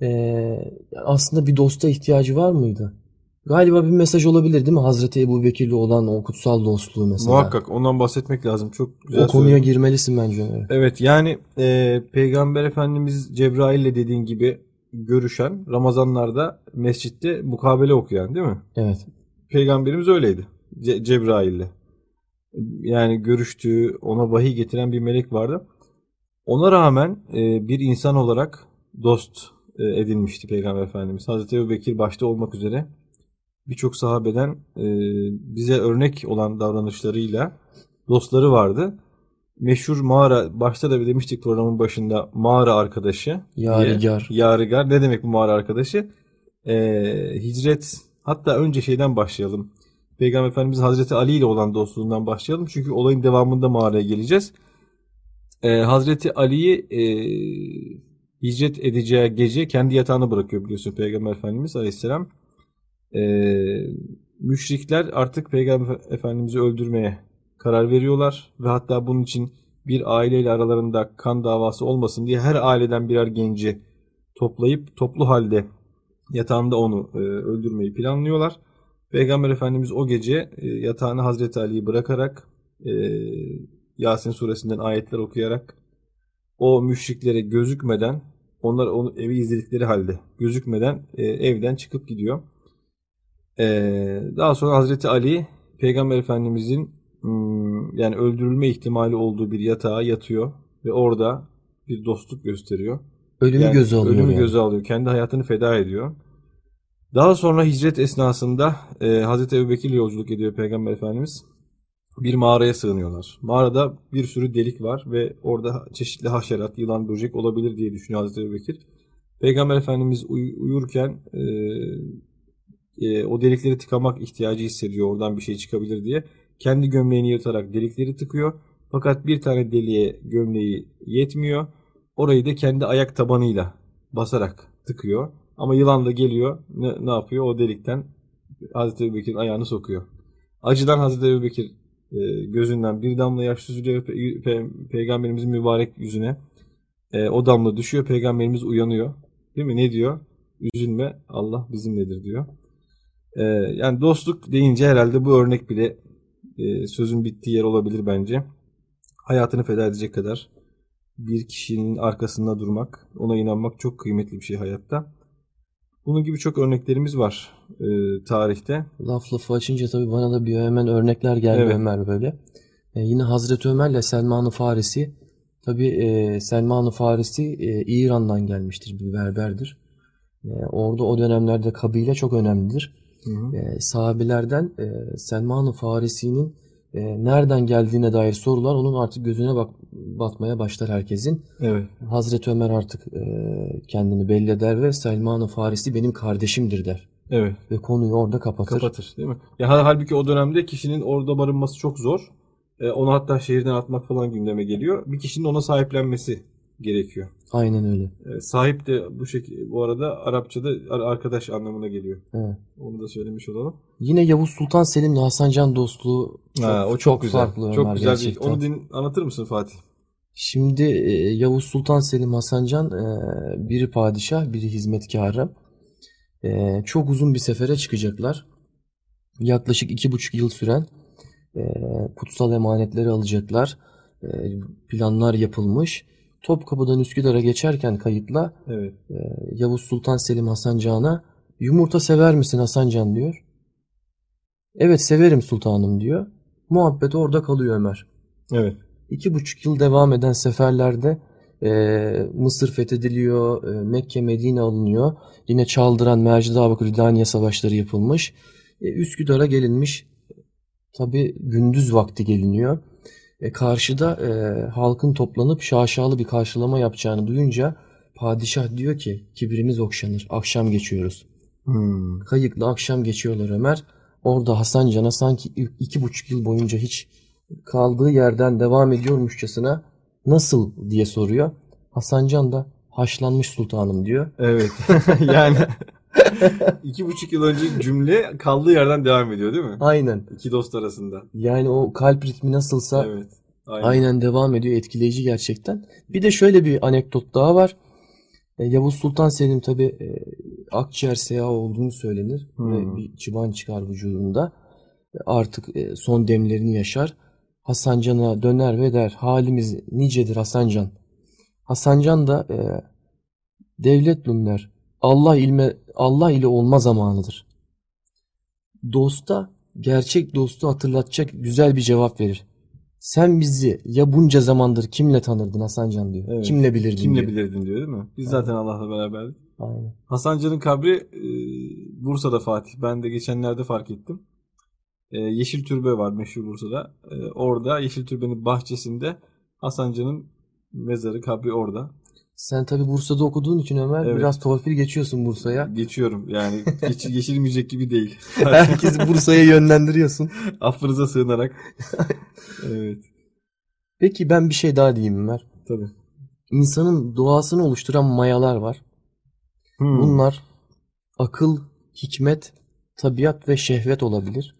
eee, aslında bir dosta ihtiyacı var mıydı? Galiba bir mesaj olabilir değil mi? Hazreti Ebu Bekir'le olan o kutsal dostluğu mesela. Muhakkak ondan bahsetmek lazım. Çok güzel O konuya söyledin. girmelisin bence. Ömer. Evet yani e, Peygamber Efendimiz Cebrail ile dediğin gibi görüşen Ramazanlarda mescitte mukabele okuyan değil mi? Evet. Peygamberimiz öyleydi. Ce- Cebrail'le. Yani görüştüğü, ona vahiy getiren bir melek vardı. Ona rağmen e, bir insan olarak dost e, edinmişti Peygamber Efendimiz. Hazreti Ebu Bekir başta olmak üzere birçok sahabeden e, bize örnek olan davranışlarıyla dostları vardı. Meşhur mağara, başta da demiştik programın başında mağara arkadaşı. diye. Yadigar. Yadigar. Ne demek bu mağara arkadaşı? E, hicret, hatta önce şeyden başlayalım. Peygamber Efendimiz Hazreti Ali ile olan dostluğundan başlayalım. Çünkü olayın devamında mağaraya geleceğiz. Ee, Hazreti Ali'yi e, hicret edeceği gece kendi yatağına bırakıyor biliyorsun Peygamber Efendimiz Aleyhisselam. Ee, müşrikler artık Peygamber Efendimiz'i öldürmeye karar veriyorlar ve hatta bunun için bir aileyle aralarında kan davası olmasın diye her aileden birer genci toplayıp toplu halde yatağında onu e, öldürmeyi planlıyorlar. Peygamber Efendimiz o gece e, yatağına Hazreti Ali'yi bırakarak e, Yasin suresinden ayetler okuyarak o müşriklere gözükmeden onlar onu evi izledikleri halde gözükmeden e, evden çıkıp gidiyor. E, daha sonra Hazreti Ali Peygamber Efendimizin hmm, yani öldürülme ihtimali olduğu bir yatağa yatıyor ve orada bir dostluk gösteriyor. Ölümü Yani göze alıyor. Ölümü yani. göze alıyor. Kendi hayatını feda ediyor. Daha sonra hicret esnasında e, Hazreti Ebubekir yolculuk ediyor Peygamber Efendimiz. Bir mağaraya sığınıyorlar. Mağarada bir sürü delik var ve orada çeşitli haşerat, yılan, böcek olabilir diye düşünüyor Hazreti Ebubekir. Peygamber Efendimiz uy- uyurken e, e, o delikleri tıkamak ihtiyacı hissediyor. Oradan bir şey çıkabilir diye. Kendi gömleğini yırtarak delikleri tıkıyor. Fakat bir tane deliğe gömleği yetmiyor. Orayı da kendi ayak tabanıyla basarak tıkıyor. Ama yılan da geliyor. Ne, ne yapıyor? O delikten Hazreti Ebubekir'in ayağını sokuyor. Acıdan Hazreti Ebubekir e, gözünden bir damla yaş süzülüyor pe- pe- peygamberimizin mübarek yüzüne. E, o damla düşüyor. Peygamberimiz uyanıyor. Değil mi? Ne diyor? Üzülme Allah bizimledir diyor. E, yani dostluk deyince herhalde bu örnek bile e, sözün bittiği yer olabilir bence. Hayatını feda edecek kadar bir kişinin arkasında durmak, ona inanmak çok kıymetli bir şey hayatta. Bunun gibi çok örneklerimiz var e, tarihte. Laf lafı açınca tabii bana da bir hemen örnekler geldi Evet. Ömer böyle. E, yine Hazreti Ömer'le Selman-ı Farisi. Tabii e, Selman-ı Farisi e, İran'dan gelmiştir, bir berberdir. E, orada o dönemlerde kabile çok önemlidir. Hı hı. E, sahabilerden e, Selman-ı Farisi'nin e, nereden geldiğine dair sorular onun artık gözüne bak batmaya başlar herkesin. Evet. Hazreti Ömer artık e, kendini belli eder ve Selman-ı Farisi benim kardeşimdir der. Evet. Ve konuyu orada kapatır. Kapatır değil mi? Ya hal- halbuki o dönemde kişinin orada barınması çok zor. E, onu hatta şehirden atmak falan gündeme geliyor. Bir kişinin ona sahiplenmesi gerekiyor. Aynen öyle. Evet, sahip de bu şekilde bu arada Arapçada ar- arkadaş anlamına geliyor. Evet. Onu da söylemiş olalım. Yine Yavuz Sultan Selim'le Hasan Can dostluğu çok, Ha, o çok, çok güzel. farklı çok Ömer güzel. Bir, gerçekten. onu din, anlatır mısın Fatih? Şimdi e, Yavuz Sultan Selim Hasan Can e, biri padişah, biri hizmetkarı. E, çok uzun bir sefere çıkacaklar. Yaklaşık iki buçuk yıl süren kutsal emanetleri alacaklar. Planlar yapılmış. Topkapı'dan Üsküdar'a geçerken kayıtla Evet. e, Yavuz Sultan Selim Hasan Can'a yumurta sever misin Hasan Can diyor. Evet severim sultanım diyor. Muhabbet orada kalıyor Ömer. Evet. İki buçuk yıl devam eden seferlerde e, Mısır fethediliyor, e, Mekke, Medine alınıyor. Yine Çaldıran, Mercidabık, Ridaniye savaşları yapılmış. E, Üsküdar'a gelinmiş. Tabi gündüz vakti geliniyor. E, karşıda e, halkın toplanıp şaşalı bir karşılama yapacağını duyunca padişah diyor ki kibrimiz okşanır, akşam geçiyoruz. Hmm. Kayıkla akşam geçiyorlar Ömer. Orada Hasan Can'a sanki iki buçuk yıl boyunca hiç kaldığı yerden devam ediyormuşçasına nasıl diye soruyor. Hasan Can da haşlanmış sultanım diyor. Evet. yani iki buçuk yıl önceki cümle kaldığı yerden devam ediyor değil mi? Aynen. İki dost arasında. Yani o kalp ritmi nasılsa Evet. Aynen. aynen devam ediyor. Etkileyici gerçekten. Bir de şöyle bir anekdot daha var. E, Yavuz Sultan Selim tabi e, akciğer seyağı olduğunu söylenir Hmm. ve bir çıban çıkar vücudunda. E, Artık e, son demlerini yaşar. Hasan Can'a döner ve der halimiz nicedir Hasan Can. Hasan Can da e, devlet lunler Allah ilme Allah ile olma zamanıdır. Dosta gerçek dostu hatırlatacak güzel bir cevap verir. Sen bizi ya bunca zamandır kimle tanırdın Hasan Can diyor. Evet. Kimle bilirdin Kimle diyor. bilirdin diyor değil mi? Biz zaten Allah'la beraberdik. Aynen. Hasan Can'ın kabri e, Bursa'da Fatih. Ben de geçenlerde fark ettim. E, Yeşil Türbe var meşhur Bursa'da. E, orada Yeşil Türbe'nin bahçesinde Hasan Can'ın mezarı, kabri orada. Sen tabi Bursa'da okuduğun için Ömer Evet. biraz torpil geçiyorsun Bursa'ya. Geçiyorum yani geç, geçilmeyecek gibi değil. Herkesi Bursa'ya yönlendiriyorsun. Affınıza sığınarak. evet. Peki ben bir şey daha diyeyim Ömer. Tabii. İnsanın doğasını oluşturan mayalar var. Hmm. Bunlar akıl, hikmet, tabiat ve şehvet olabilir.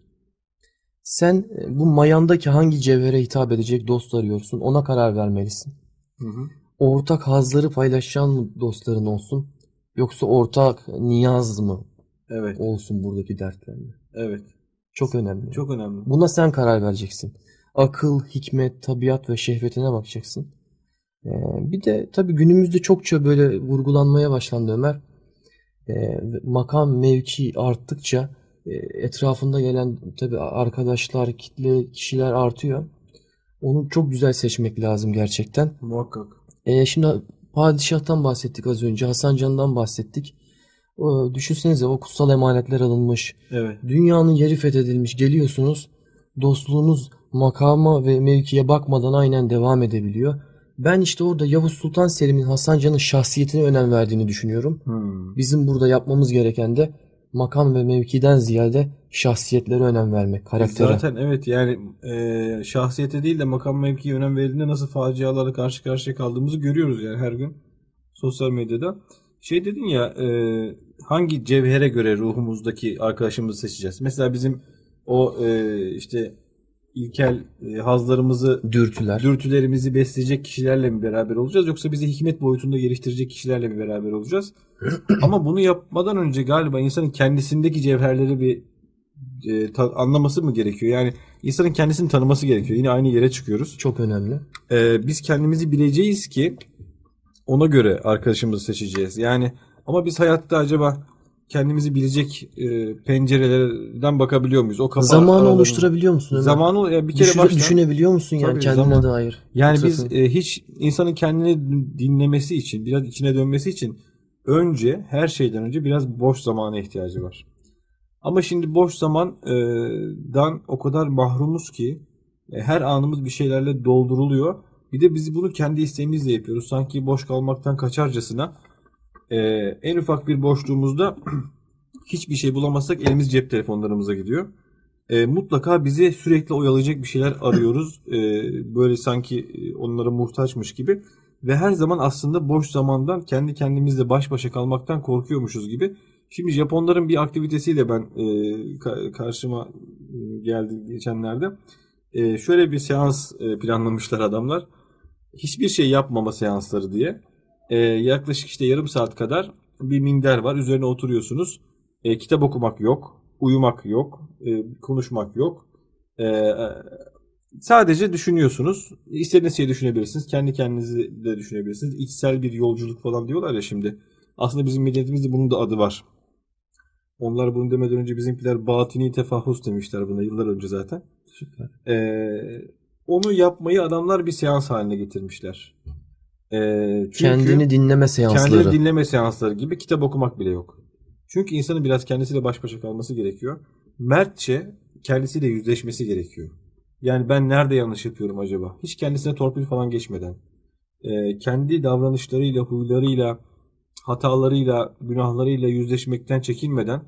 Sen e, bu mayandaki hangi cevhere hitap edecek dost arıyorsun ona karar vermelisin. Hı hı. Ortak hazları paylaşacağın mı dostların olsun yoksa ortak niyaz mı Evet. olsun buradaki dertlerine? Evet. Çok önemli. Çok önemli. Buna sen karar vereceksin. Akıl, hikmet, tabiat ve şehvetine bakacaksın. Ee, bir de tabii günümüzde çokça böyle vurgulanmaya başlandı Ömer. Ee, makam, mevki arttıkça e, etrafında gelen tabii arkadaşlar, kitle, kişiler artıyor. Onu çok güzel seçmek lazım gerçekten. Muhakkak. Ee, şimdi padişahtan bahsettik az önce, Hasan Can'dan bahsettik. O, düşünsenize o kutsal emanetler alınmış. Evet. Dünyanın yeri fethedilmiş. Geliyorsunuz. Dostluğunuz makama ve mevkiye bakmadan aynen devam edebiliyor. Ben işte orada Yavuz Sultan Selim'in Hasan Can'ın şahsiyetine önem verdiğini düşünüyorum. Hmm. Bizim burada yapmamız gereken de makam ve mevkiden ziyade şahsiyetlere önem vermek, karaktere. Zaten evet yani e, şahsiyete değil de makam mevkiye önem verildiğinde nasıl facialarla karşı karşıya kaldığımızı görüyoruz yani her gün sosyal medyada. Şey dedin ya e, hangi cevhere göre ruhumuzdaki arkadaşımızı seçeceğiz? Mesela bizim o e, işte ilkel e, hazlarımızı Dürtüler. dürtülerimizi besleyecek kişilerle mi beraber olacağız yoksa bizi hikmet boyutunda geliştirecek kişilerle mi beraber olacağız? Ama bunu yapmadan önce galiba insanın kendisindeki cevherleri bir e, ta- anlaması mı gerekiyor? Yani insanın kendisini tanıması gerekiyor. Yine aynı yere çıkıyoruz. Çok önemli. E, biz kendimizi bileceğiz ki ona göre arkadaşımızı seçeceğiz. Yani ama biz hayatta acaba kendimizi bilecek e, pencerelerden bakabiliyor muyuz? O kafa Zamanı aralarında- oluşturabiliyor musun Ömer? Zamanı ya bir kere Düşün- düşünebiliyor musun yani Tabii, kendine zaman- dair? Yani biz e, hiç insanın kendini dinlemesi için, biraz içine dönmesi için önce her şeyden önce biraz boş zamana ihtiyacı var. Ama şimdi boş zamandan o kadar mahrumuz ki e, her anımız bir şeylerle dolduruluyor. Bir de biz bunu kendi isteğimizle yapıyoruz. Sanki boş kalmaktan kaçarcasına. E, en ufak bir boşluğumuzda hiçbir şey bulamazsak elimiz cep telefonlarımıza gidiyor. E, mutlaka bizi sürekli oyalayacak bir şeyler arıyoruz. E, böyle sanki e, onlara muhtaçmış gibi. ve her zaman aslında boş zamandan kendi kendimizle baş başa kalmaktan korkuyormuşuz gibi. Şimdi Japonların bir aktivitesiyle ben e, ka- karşıma e, geldi geçenlerde. E, şöyle bir seans e, planlamışlar adamlar. Hiçbir şey yapmama seansları diye. E, yaklaşık işte yarım saat kadar bir minder var. Üzerine oturuyorsunuz. E, kitap okumak yok. Uyumak yok. e, konuşmak yok. E, sadece düşünüyorsunuz. İstediğiniz şeyi düşünebilirsiniz. Kendi kendinizi de düşünebilirsiniz. İçsel bir yolculuk falan diyorlar ya şimdi. Aslında bizim milletimizde bunun da adı var. Onlar bunu demeden önce bizimkiler batini tefahus demişler buna yıllar önce zaten. Süper. Ee, onu yapmayı adamlar bir seans haline getirmişler. Ee, çünkü Kendini dinleme seansları. kendini dinleme seansları gibi kitap okumak bile yok. Çünkü insanın biraz kendisiyle baş başa kalması gerekiyor. Mertçe kendisiyle yüzleşmesi gerekiyor. Yani ben nerede yanlış yapıyorum acaba? Hiç kendisine torpil falan geçmeden. Ee, kendi davranışlarıyla, huylarıyla, hatalarıyla, günahlarıyla yüzleşmekten çekinmeden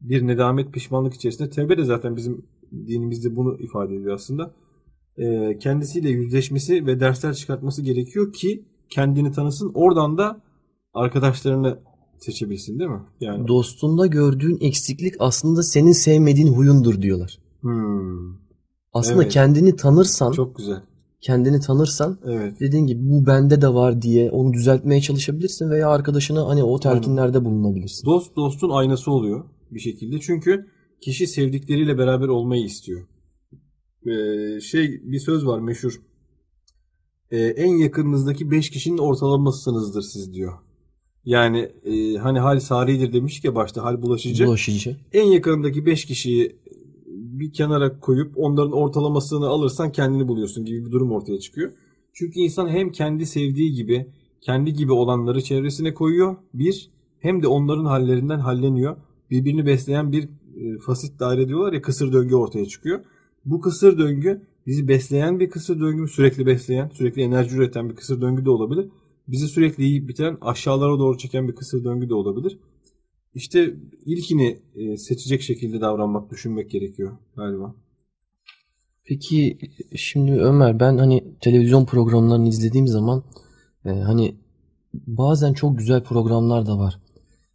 bir nedamet, pişmanlık içerisinde tevbe de zaten bizim dinimizde bunu ifade ediyor aslında. Ee, kendisiyle yüzleşmesi ve dersler çıkartması gerekiyor ki kendini tanısın. Oradan da arkadaşlarını seçebilsin değil mi? Yani Dostunda gördüğün eksiklik aslında senin sevmediğin huyundur diyorlar. Hmm, Aslında Evet. kendini tanırsan, çok güzel. kendini tanırsan Evet. dediğin gibi bu bende de var diye onu düzeltmeye çalışabilirsin veya arkadaşına hani o telkinlerde bulunabilirsin. Dost dostun aynası oluyor bir şekilde. Çünkü kişi sevdikleriyle beraber olmayı istiyor. Ee, şey bir söz var meşhur. Ee, en yakınınızdaki 5 kişinin ortalamasısınızdır siz diyor. Yani e, hani hal saridir demiş ki başta hal bulaşıcı. Bulaşıcı. en yakınındaki 5 kişiyi bir kenara koyup onların ortalamasını alırsan kendini buluyorsun gibi bir durum ortaya çıkıyor. Çünkü insan hem kendi sevdiği gibi kendi gibi olanları çevresine koyuyor bir hem de onların hallerinden halleniyor. Birbirini besleyen bir e, fasit daire diyorlar ya kısır döngü ortaya çıkıyor. Bu kısır döngü bizi besleyen bir kısır döngü, sürekli besleyen, sürekli enerji üreten bir kısır döngü de olabilir. Bizi sürekli yiyip bitiren, aşağılara doğru çeken bir kısır döngü de olabilir. İşte ilkini e, seçecek şekilde davranmak, düşünmek gerekiyor galiba. Peki şimdi Ömer ben hani televizyon programlarını izlediğim zaman e, hani bazen çok güzel programlar da var.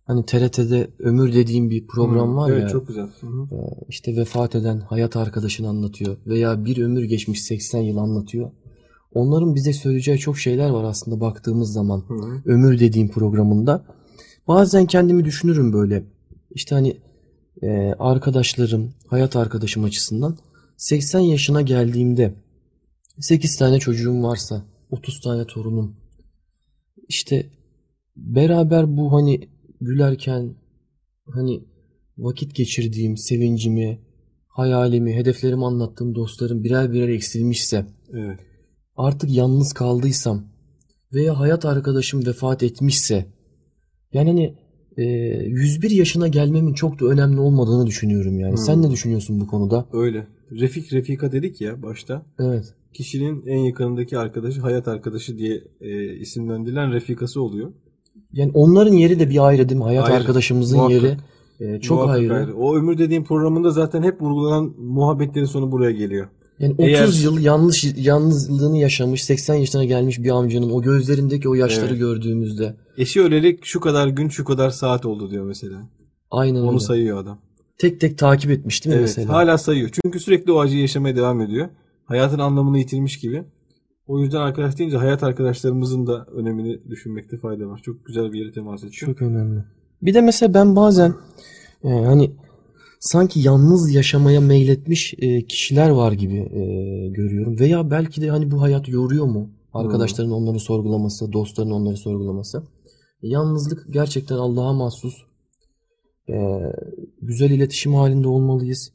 Hani TRT'de Ömür dediğim bir program Hı, var evet, ya çok güzel. Hı hı. işte vefat eden hayat arkadaşını anlatıyor veya bir ömür geçmiş 80 yıl anlatıyor. Onların bize söyleyeceği çok şeyler var aslında baktığımız zaman. Hı. Ömür dediğim programında. Bazen kendimi düşünürüm böyle. İşte hani e, arkadaşlarım, hayat arkadaşım açısından 80 yaşına geldiğimde 8 tane çocuğum varsa, 30 tane torunum. İşte beraber bu hani gülerken hani vakit geçirdiğim sevincimi, hayalimi, hedeflerimi anlattığım dostlarım birer birer eksilmişse Evet. artık yalnız kaldıysam veya hayat arkadaşım vefat etmişse yani hani e, 101 yaşına gelmemin çok da önemli olmadığını düşünüyorum yani. Sen ne düşünüyorsun bu konuda? Öyle. Refik Refika dedik ya başta. Evet. Kişinin en yakınındaki arkadaşı, hayat arkadaşı diye e, isimlendirilen refikası oluyor. Yani onların yeri de bir ayrı değil mi? Hayat Ayrı. arkadaşımızın Muhakkak. yeri e, çok Muhakkak ayrı. O ömür dediğim programında zaten hep vurgulanan muhabbetlerin sonu buraya geliyor. Yani 30 Eğer- yıl yanlış yalnızlığını yaşamış, 80 yaşına gelmiş bir amcanın o gözlerindeki o yaşları Evet. gördüğümüzde Eşi öleli şu kadar gün şu kadar saat oldu diyor mesela. aynen Onu öyle. sayıyor adam. Tek tek takip etmiş değil mi Evet, mesela? hala sayıyor. Çünkü sürekli o acıyı yaşamaya devam ediyor. Hayatın anlamını yitirmiş gibi. O yüzden arkadaş deyince hayat arkadaşlarımızın da önemini düşünmekte fayda var. Çok güzel bir yere temas ediyor. Çok önemli. Bir de mesela ben bazen e, hani sanki yalnız yaşamaya meyletmiş e, kişiler var gibi e, görüyorum. Veya belki de hani bu hayat yoruyor mu? Arkadaşların onları sorgulaması, dostların onları sorgulaması. Yalnızlık gerçekten Allah'a mahsus. E, güzel iletişim halinde olmalıyız.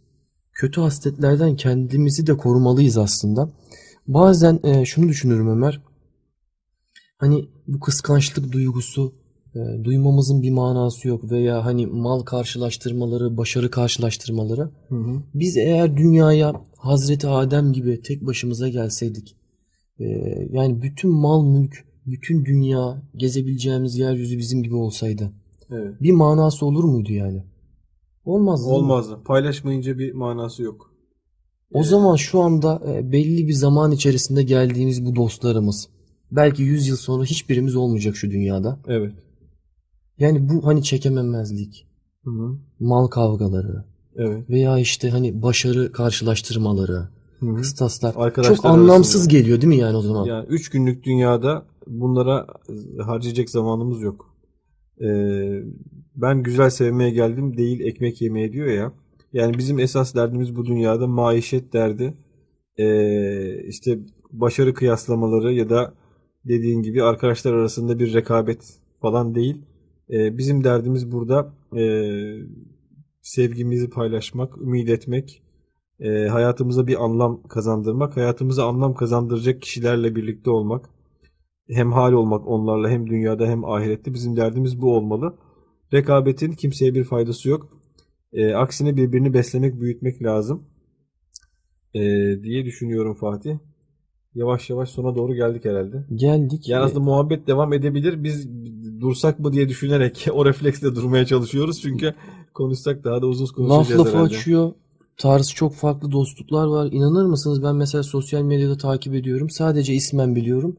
Kötü hasletlerden kendimizi de korumalıyız aslında. Bazen e, şunu düşünürüm Ömer. Hani bu kıskançlık duygusu e, duymamızın bir manası yok veya hani mal karşılaştırmaları, başarı karşılaştırmaları. Hı hı. Biz eğer dünyaya Hazreti Adem gibi tek başımıza gelseydik, e, yani bütün mal mülk, bütün dünya, gezebileceğimiz yeryüzü bizim gibi olsaydı, Evet. bir manası olur muydu yani? Olmaz. değil mi? Olmazdı. Paylaşmayınca bir manası yok. O zaman şu anda e, belli bir zaman içerisinde geldiğimiz bu dostlarımız, Belki 100 yıl sonra hiçbirimiz olmayacak şu dünyada. Evet. Yani bu hani çekememezlik, Hı hı. mal kavgaları Evet. veya işte hani başarı karşılaştırmaları, Hı Arkadaşlar çok anlamsız arasında. geliyor değil mi yani o zaman? Yani 3 günlük dünyada bunlara harcayacak zamanımız yok. Ee, ben güzel sevmeye geldim değil ekmek yemeye diyor ya. Yani bizim esas derdimiz bu dünyada maişet derdi. Ee, işte başarı kıyaslamaları ya da dediğin gibi arkadaşlar arasında bir rekabet falan değil. Ee, bizim derdimiz burada e, sevgimizi paylaşmak, ümit etmek, e, hayatımıza bir anlam kazandırmak, hayatımıza anlam kazandıracak kişilerle birlikte olmak, hem hal olmak onlarla hem dünyada hem ahirette bizim derdimiz bu olmalı. Rekabetin kimseye bir faydası yok. E, aksine birbirini beslemek, büyütmek lazım e, diye düşünüyorum Fatih. Yavaş yavaş sona doğru geldik herhalde. Geldik. Yani aslında muhabbet devam edebilir. Biz dursak mı diye düşünerek o refleksle durmaya çalışıyoruz. Çünkü konuşsak daha da uzun Laf konuşacağız lafı herhalde. açıyor. Tarz çok farklı dostluklar var. İnanır mısınız ben mesela sosyal medyada takip ediyorum. Sadece ismen biliyorum.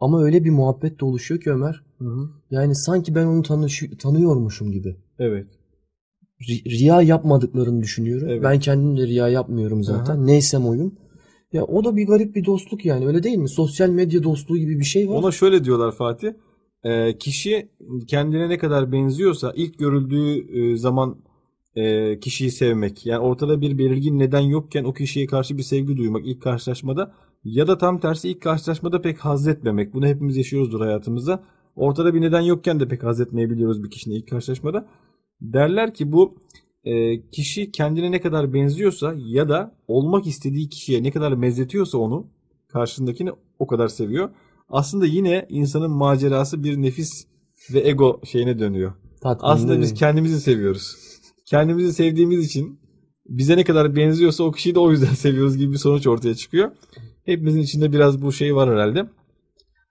Ama öyle bir muhabbet de oluşuyor ki Ömer. Hı hı. Yani sanki ben onu tanış tanıyormuşum gibi. Evet. Ri- riya yapmadıklarını düşünüyorum. Evet. Ben kendim de riya yapmıyorum zaten. Neysem oyum. Ya o da bir garip bir dostluk yani öyle değil mi? Sosyal medya dostluğu gibi bir şey var. Ona şöyle diyorlar Fatih. Ee, kişi kendine ne kadar benziyorsa ilk görüldüğü e, zaman e, kişiyi sevmek. Yani ortada bir belirgin neden yokken o kişiye karşı bir sevgi duymak ilk karşılaşmada ya da tam tersi ilk karşılaşmada pek haz etmemek. Bunu hepimiz yaşıyoruzdur hayatımızda. Ortada bir neden yokken de pek haz etmeyebiliyoruz bir kişinin ilk karşılaşmada. Derler ki bu e, kişi kendine ne kadar benziyorsa ya da olmak istediği kişiye ne kadar benzetiyorsa onu karşındakini o kadar seviyor. Aslında yine insanın macerası bir nefis ve ego şeyine dönüyor. Tatmin Aslında biz mi? kendimizi seviyoruz. Kendimizi sevdiğimiz için bize ne kadar benziyorsa o kişiyi de o yüzden seviyoruz gibi bir sonuç ortaya çıkıyor. Hepimizin içinde biraz bu şey var herhalde.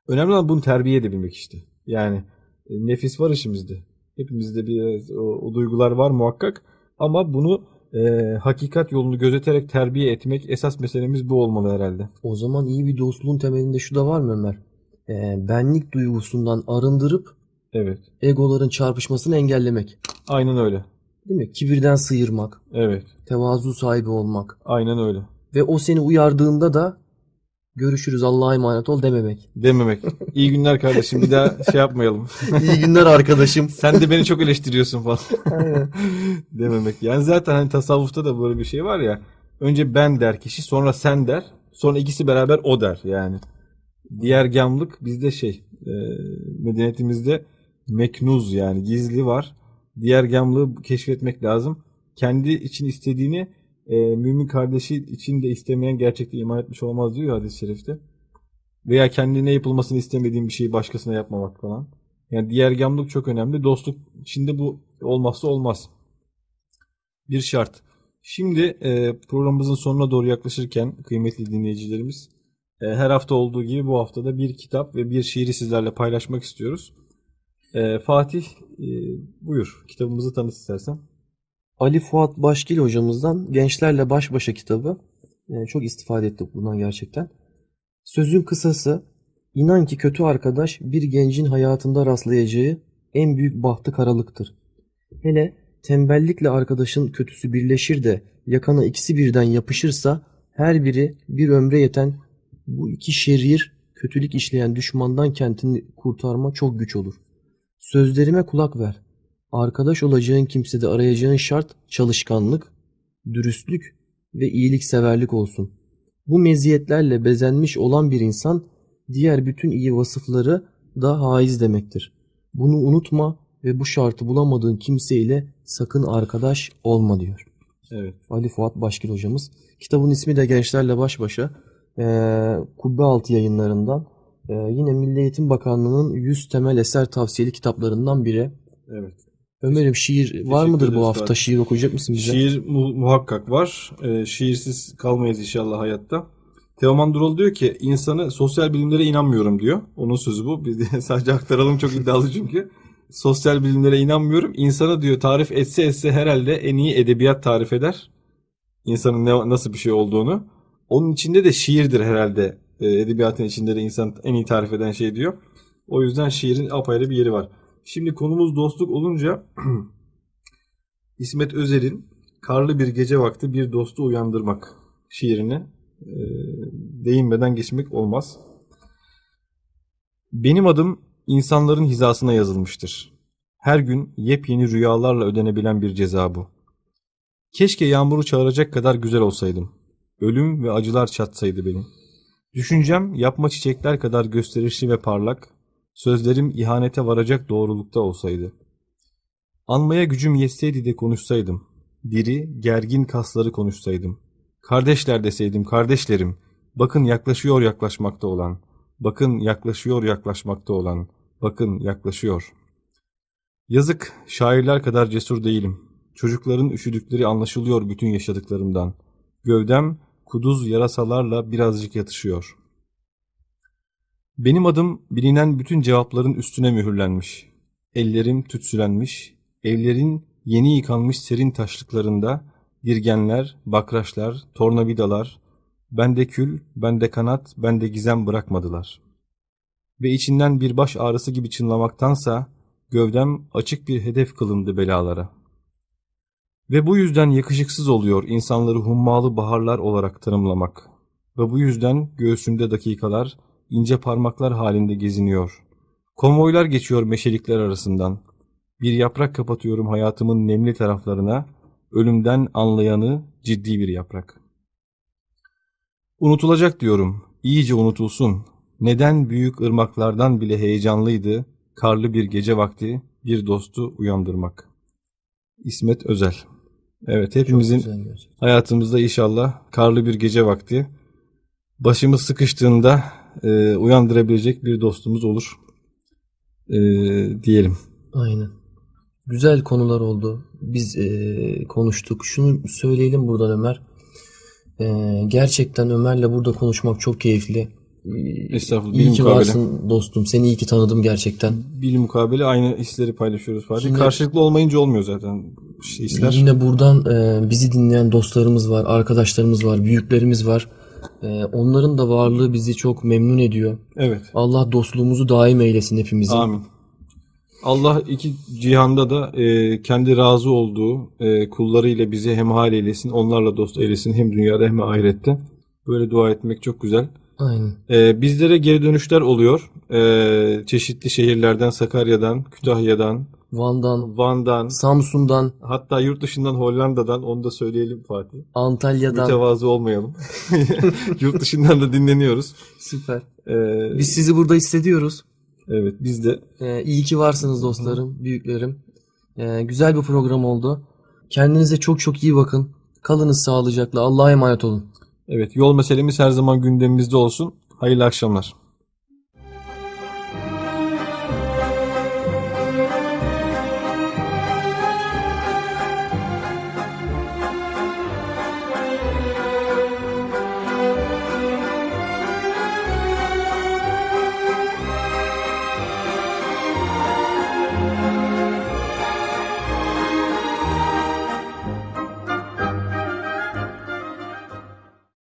Önemli olan bunu terbiye edebilmek işte. Yani e, nefis var işimizde. Hepimizde bir o, o duygular var muhakkak. Ama bunu e, hakikat yolunu gözeterek terbiye etmek esas meselemiz bu olmalı herhalde. O zaman iyi bir dostluğun temelinde şu da var mı Ömer? Ee, benlik duygusundan arındırıp Evet. egoların çarpışmasını engellemek. Aynen öyle. Değil mi? Kibirden sıyırmak, Evet. tevazu sahibi olmak Aynen öyle. ve o seni uyardığında da görüşürüz Allah'a emanet ol dememek. Dememek. İyi günler kardeşim. Bir daha şey yapmayalım. İyi günler arkadaşım. Sen de beni çok eleştiriyorsun falan. Dememek. Yani zaten hani tasavvufta da böyle bir şey var ya. Önce ben der kişi, sonra sen der. Sonra ikisi beraber o der yani. Diğer gamlık bizde şey, e, medeniyetimizde meknuz yani gizli var. Diğer gamlığı keşfetmek lazım. Kendi için istediğini e, mümin kardeşi için de istemeyen gerçekten iman etmiş olmaz diyor hadis-i şerifte. Veya kendine yapılmasını istemediğin bir şeyi başkasına yapmamak falan. Yani diğer gamlık çok önemli. Dostluk içinde bu olmazsa olmaz. Bir şart. Şimdi e, programımızın sonuna doğru yaklaşırken kıymetli dinleyicilerimiz e, her hafta olduğu gibi bu haftada bir kitap ve bir şiiri sizlerle paylaşmak istiyoruz. E, Fatih e, buyur kitabımızı tanıt istersen. Ali Fuat Başgil hocamızdan Gençlerle Baş Başa kitabı. Yani çok istifade ettik bundan gerçekten. Sözün kısası, inan ki kötü arkadaş bir gencin hayatında rastlayacağı en büyük bahtı karalıktır. Hele tembellikle arkadaşın kötüsü birleşir de yakana ikisi birden yapışırsa her biri bir ömre yeten bu iki şerir kötülük işleyen düşmandan kendini kurtarma çok güç olur. Sözlerime kulak ver. Arkadaş olacağın kimsede arayacağın şart çalışkanlık, dürüstlük ve iyilikseverlik olsun. Bu meziyetlerle bezenmiş olan bir insan diğer bütün iyi vasıfları da haiz demektir. Bunu unutma ve bu şartı bulamadığın kimseyle sakın arkadaş olma diyor. Evet. Ali Fuat Başgil hocamız. Kitabın ismi de Gençlerle Baş Başa. Ee, Kubbe Altı yayınlarından. Ee, yine Milli Eğitim Bakanlığı'nın 100 temel eser tavsiyeli kitaplarından biri. Evet. Ömer'im şiir var mıdır bu hafta? Fatih. Şiir okuyacak mısın bize? Şiir mu- muhakkak var. Ee, şiirsiz kalmayız inşallah hayatta. Teoman Dural diyor ki insanı sosyal bilimlere inanmıyorum diyor. Onun sözü bu. Biz de sadece aktaralım çok iddialı çünkü. Sosyal bilimlere inanmıyorum. İnsanı diyor tarif etse etse herhalde en iyi edebiyat tarif eder. İnsanın ne, nasıl bir şey olduğunu. Onun içinde de şiirdir herhalde E, edebiyatın içinde de insan en iyi tarif eden şey diyor. O yüzden şiirin apayrı bir yeri var. Şimdi konumuz dostluk olunca İsmet Özel'in Karlı bir gece vakti bir dostu uyandırmak şiirine e, değinmeden geçmek olmaz. Benim adım insanların hizasına yazılmıştır. Her gün yepyeni rüyalarla ödenebilen bir ceza bu. Keşke yağmuru çağıracak kadar güzel olsaydım. Ölüm ve acılar çatsaydı beni. Düşüncem yapma çiçekler kadar gösterişli ve parlak, sözlerim ihanete varacak doğrulukta olsaydı. Anmaya gücüm yetseydi de konuşsaydım. Diri, gergin kasları konuşsaydım. Kardeşler deseydim, kardeşlerim, bakın yaklaşıyor yaklaşmakta olan, bakın yaklaşıyor yaklaşmakta olan, bakın yaklaşıyor. Yazık, şairler kadar cesur değilim. Çocukların üşüdükleri anlaşılıyor bütün yaşadıklarımdan. Gövdem, kuduz yarasalarla birazcık yatışıyor. Benim adım bilinen bütün cevapların üstüne mühürlenmiş. Ellerim tütsülenmiş, evlerin yeni yıkanmış serin taşlıklarında dirgenler, bakraçlar, tornavidalar, bende kül, bende kanat, bende gizem bırakmadılar. Ve içinden bir baş ağrısı gibi çınlamaktansa gövdem açık bir hedef kılındı belalara. Ve bu yüzden yakışıksız oluyor insanları hummalı baharlar olarak tanımlamak. Ve bu yüzden göğsümde dakikalar ince parmaklar halinde geziniyor. Konvoylar geçiyor meşelikler arasından. Bir yaprak kapatıyorum hayatımın nemli taraflarına, ölümden anlayanı ciddi bir yaprak. Unutulacak diyorum, iyice unutulsun. Neden büyük ırmaklardan bile heyecanlıydı, karlı bir gece vakti bir dostu uyandırmak. İsmet Özel Evet hepimizin hayatımızda inşallah karlı bir gece vakti başımız sıkıştığında e, uyandırabilecek bir dostumuz olur e, diyelim. Aynen. Güzel konular oldu. Biz eee, konuştuk. Şunu söyleyelim buradan Ömer. Eee, gerçekten Ömer'le burada konuşmak çok keyifli. Eee, Estağfurullah, İyi ki mukabele. varsın dostum. Seni iyi ki tanıdım gerçekten. Bil mukabele aynı hisleri paylaşıyoruz Fatih. Karşılıklı olmayınca olmuyor zaten şey hisler. Yine buradan eee, bizi dinleyen dostlarımız var, arkadaşlarımız var, büyüklerimiz var. Eee, onların da varlığı bizi çok memnun ediyor. Evet. Allah dostluğumuzu daim eylesin hepimizin. Amin. Allah iki cihanda da e, kendi razı olduğu e, kullarıyla bizi hemhal eylesin, onlarla dost eylesin hem dünyada hem ahirette. Böyle dua etmek çok güzel. Aynen. E, bizlere geri dönüşler oluyor. E, çeşitli şehirlerden, Sakarya'dan, Kütahya'dan, Van'dan, Van'dan, Samsun'dan, hatta yurt dışından Hollanda'dan onu da söyleyelim Fatih. Antalya'dan. Mütevazı olmayalım. yurt dışından da dinleniyoruz. Süper. E, Biz sizi burada hissediyoruz. evet biz de Ee, iyi ki varsınız dostlarım, büyüklerim. Ee, güzel bir program oldu. Kendinize çok çok iyi bakın. Kalınız sağlıcakla. Allah'a emanet olun. evet yol meselemiz her zaman gündemimizde olsun. Hayırlı akşamlar.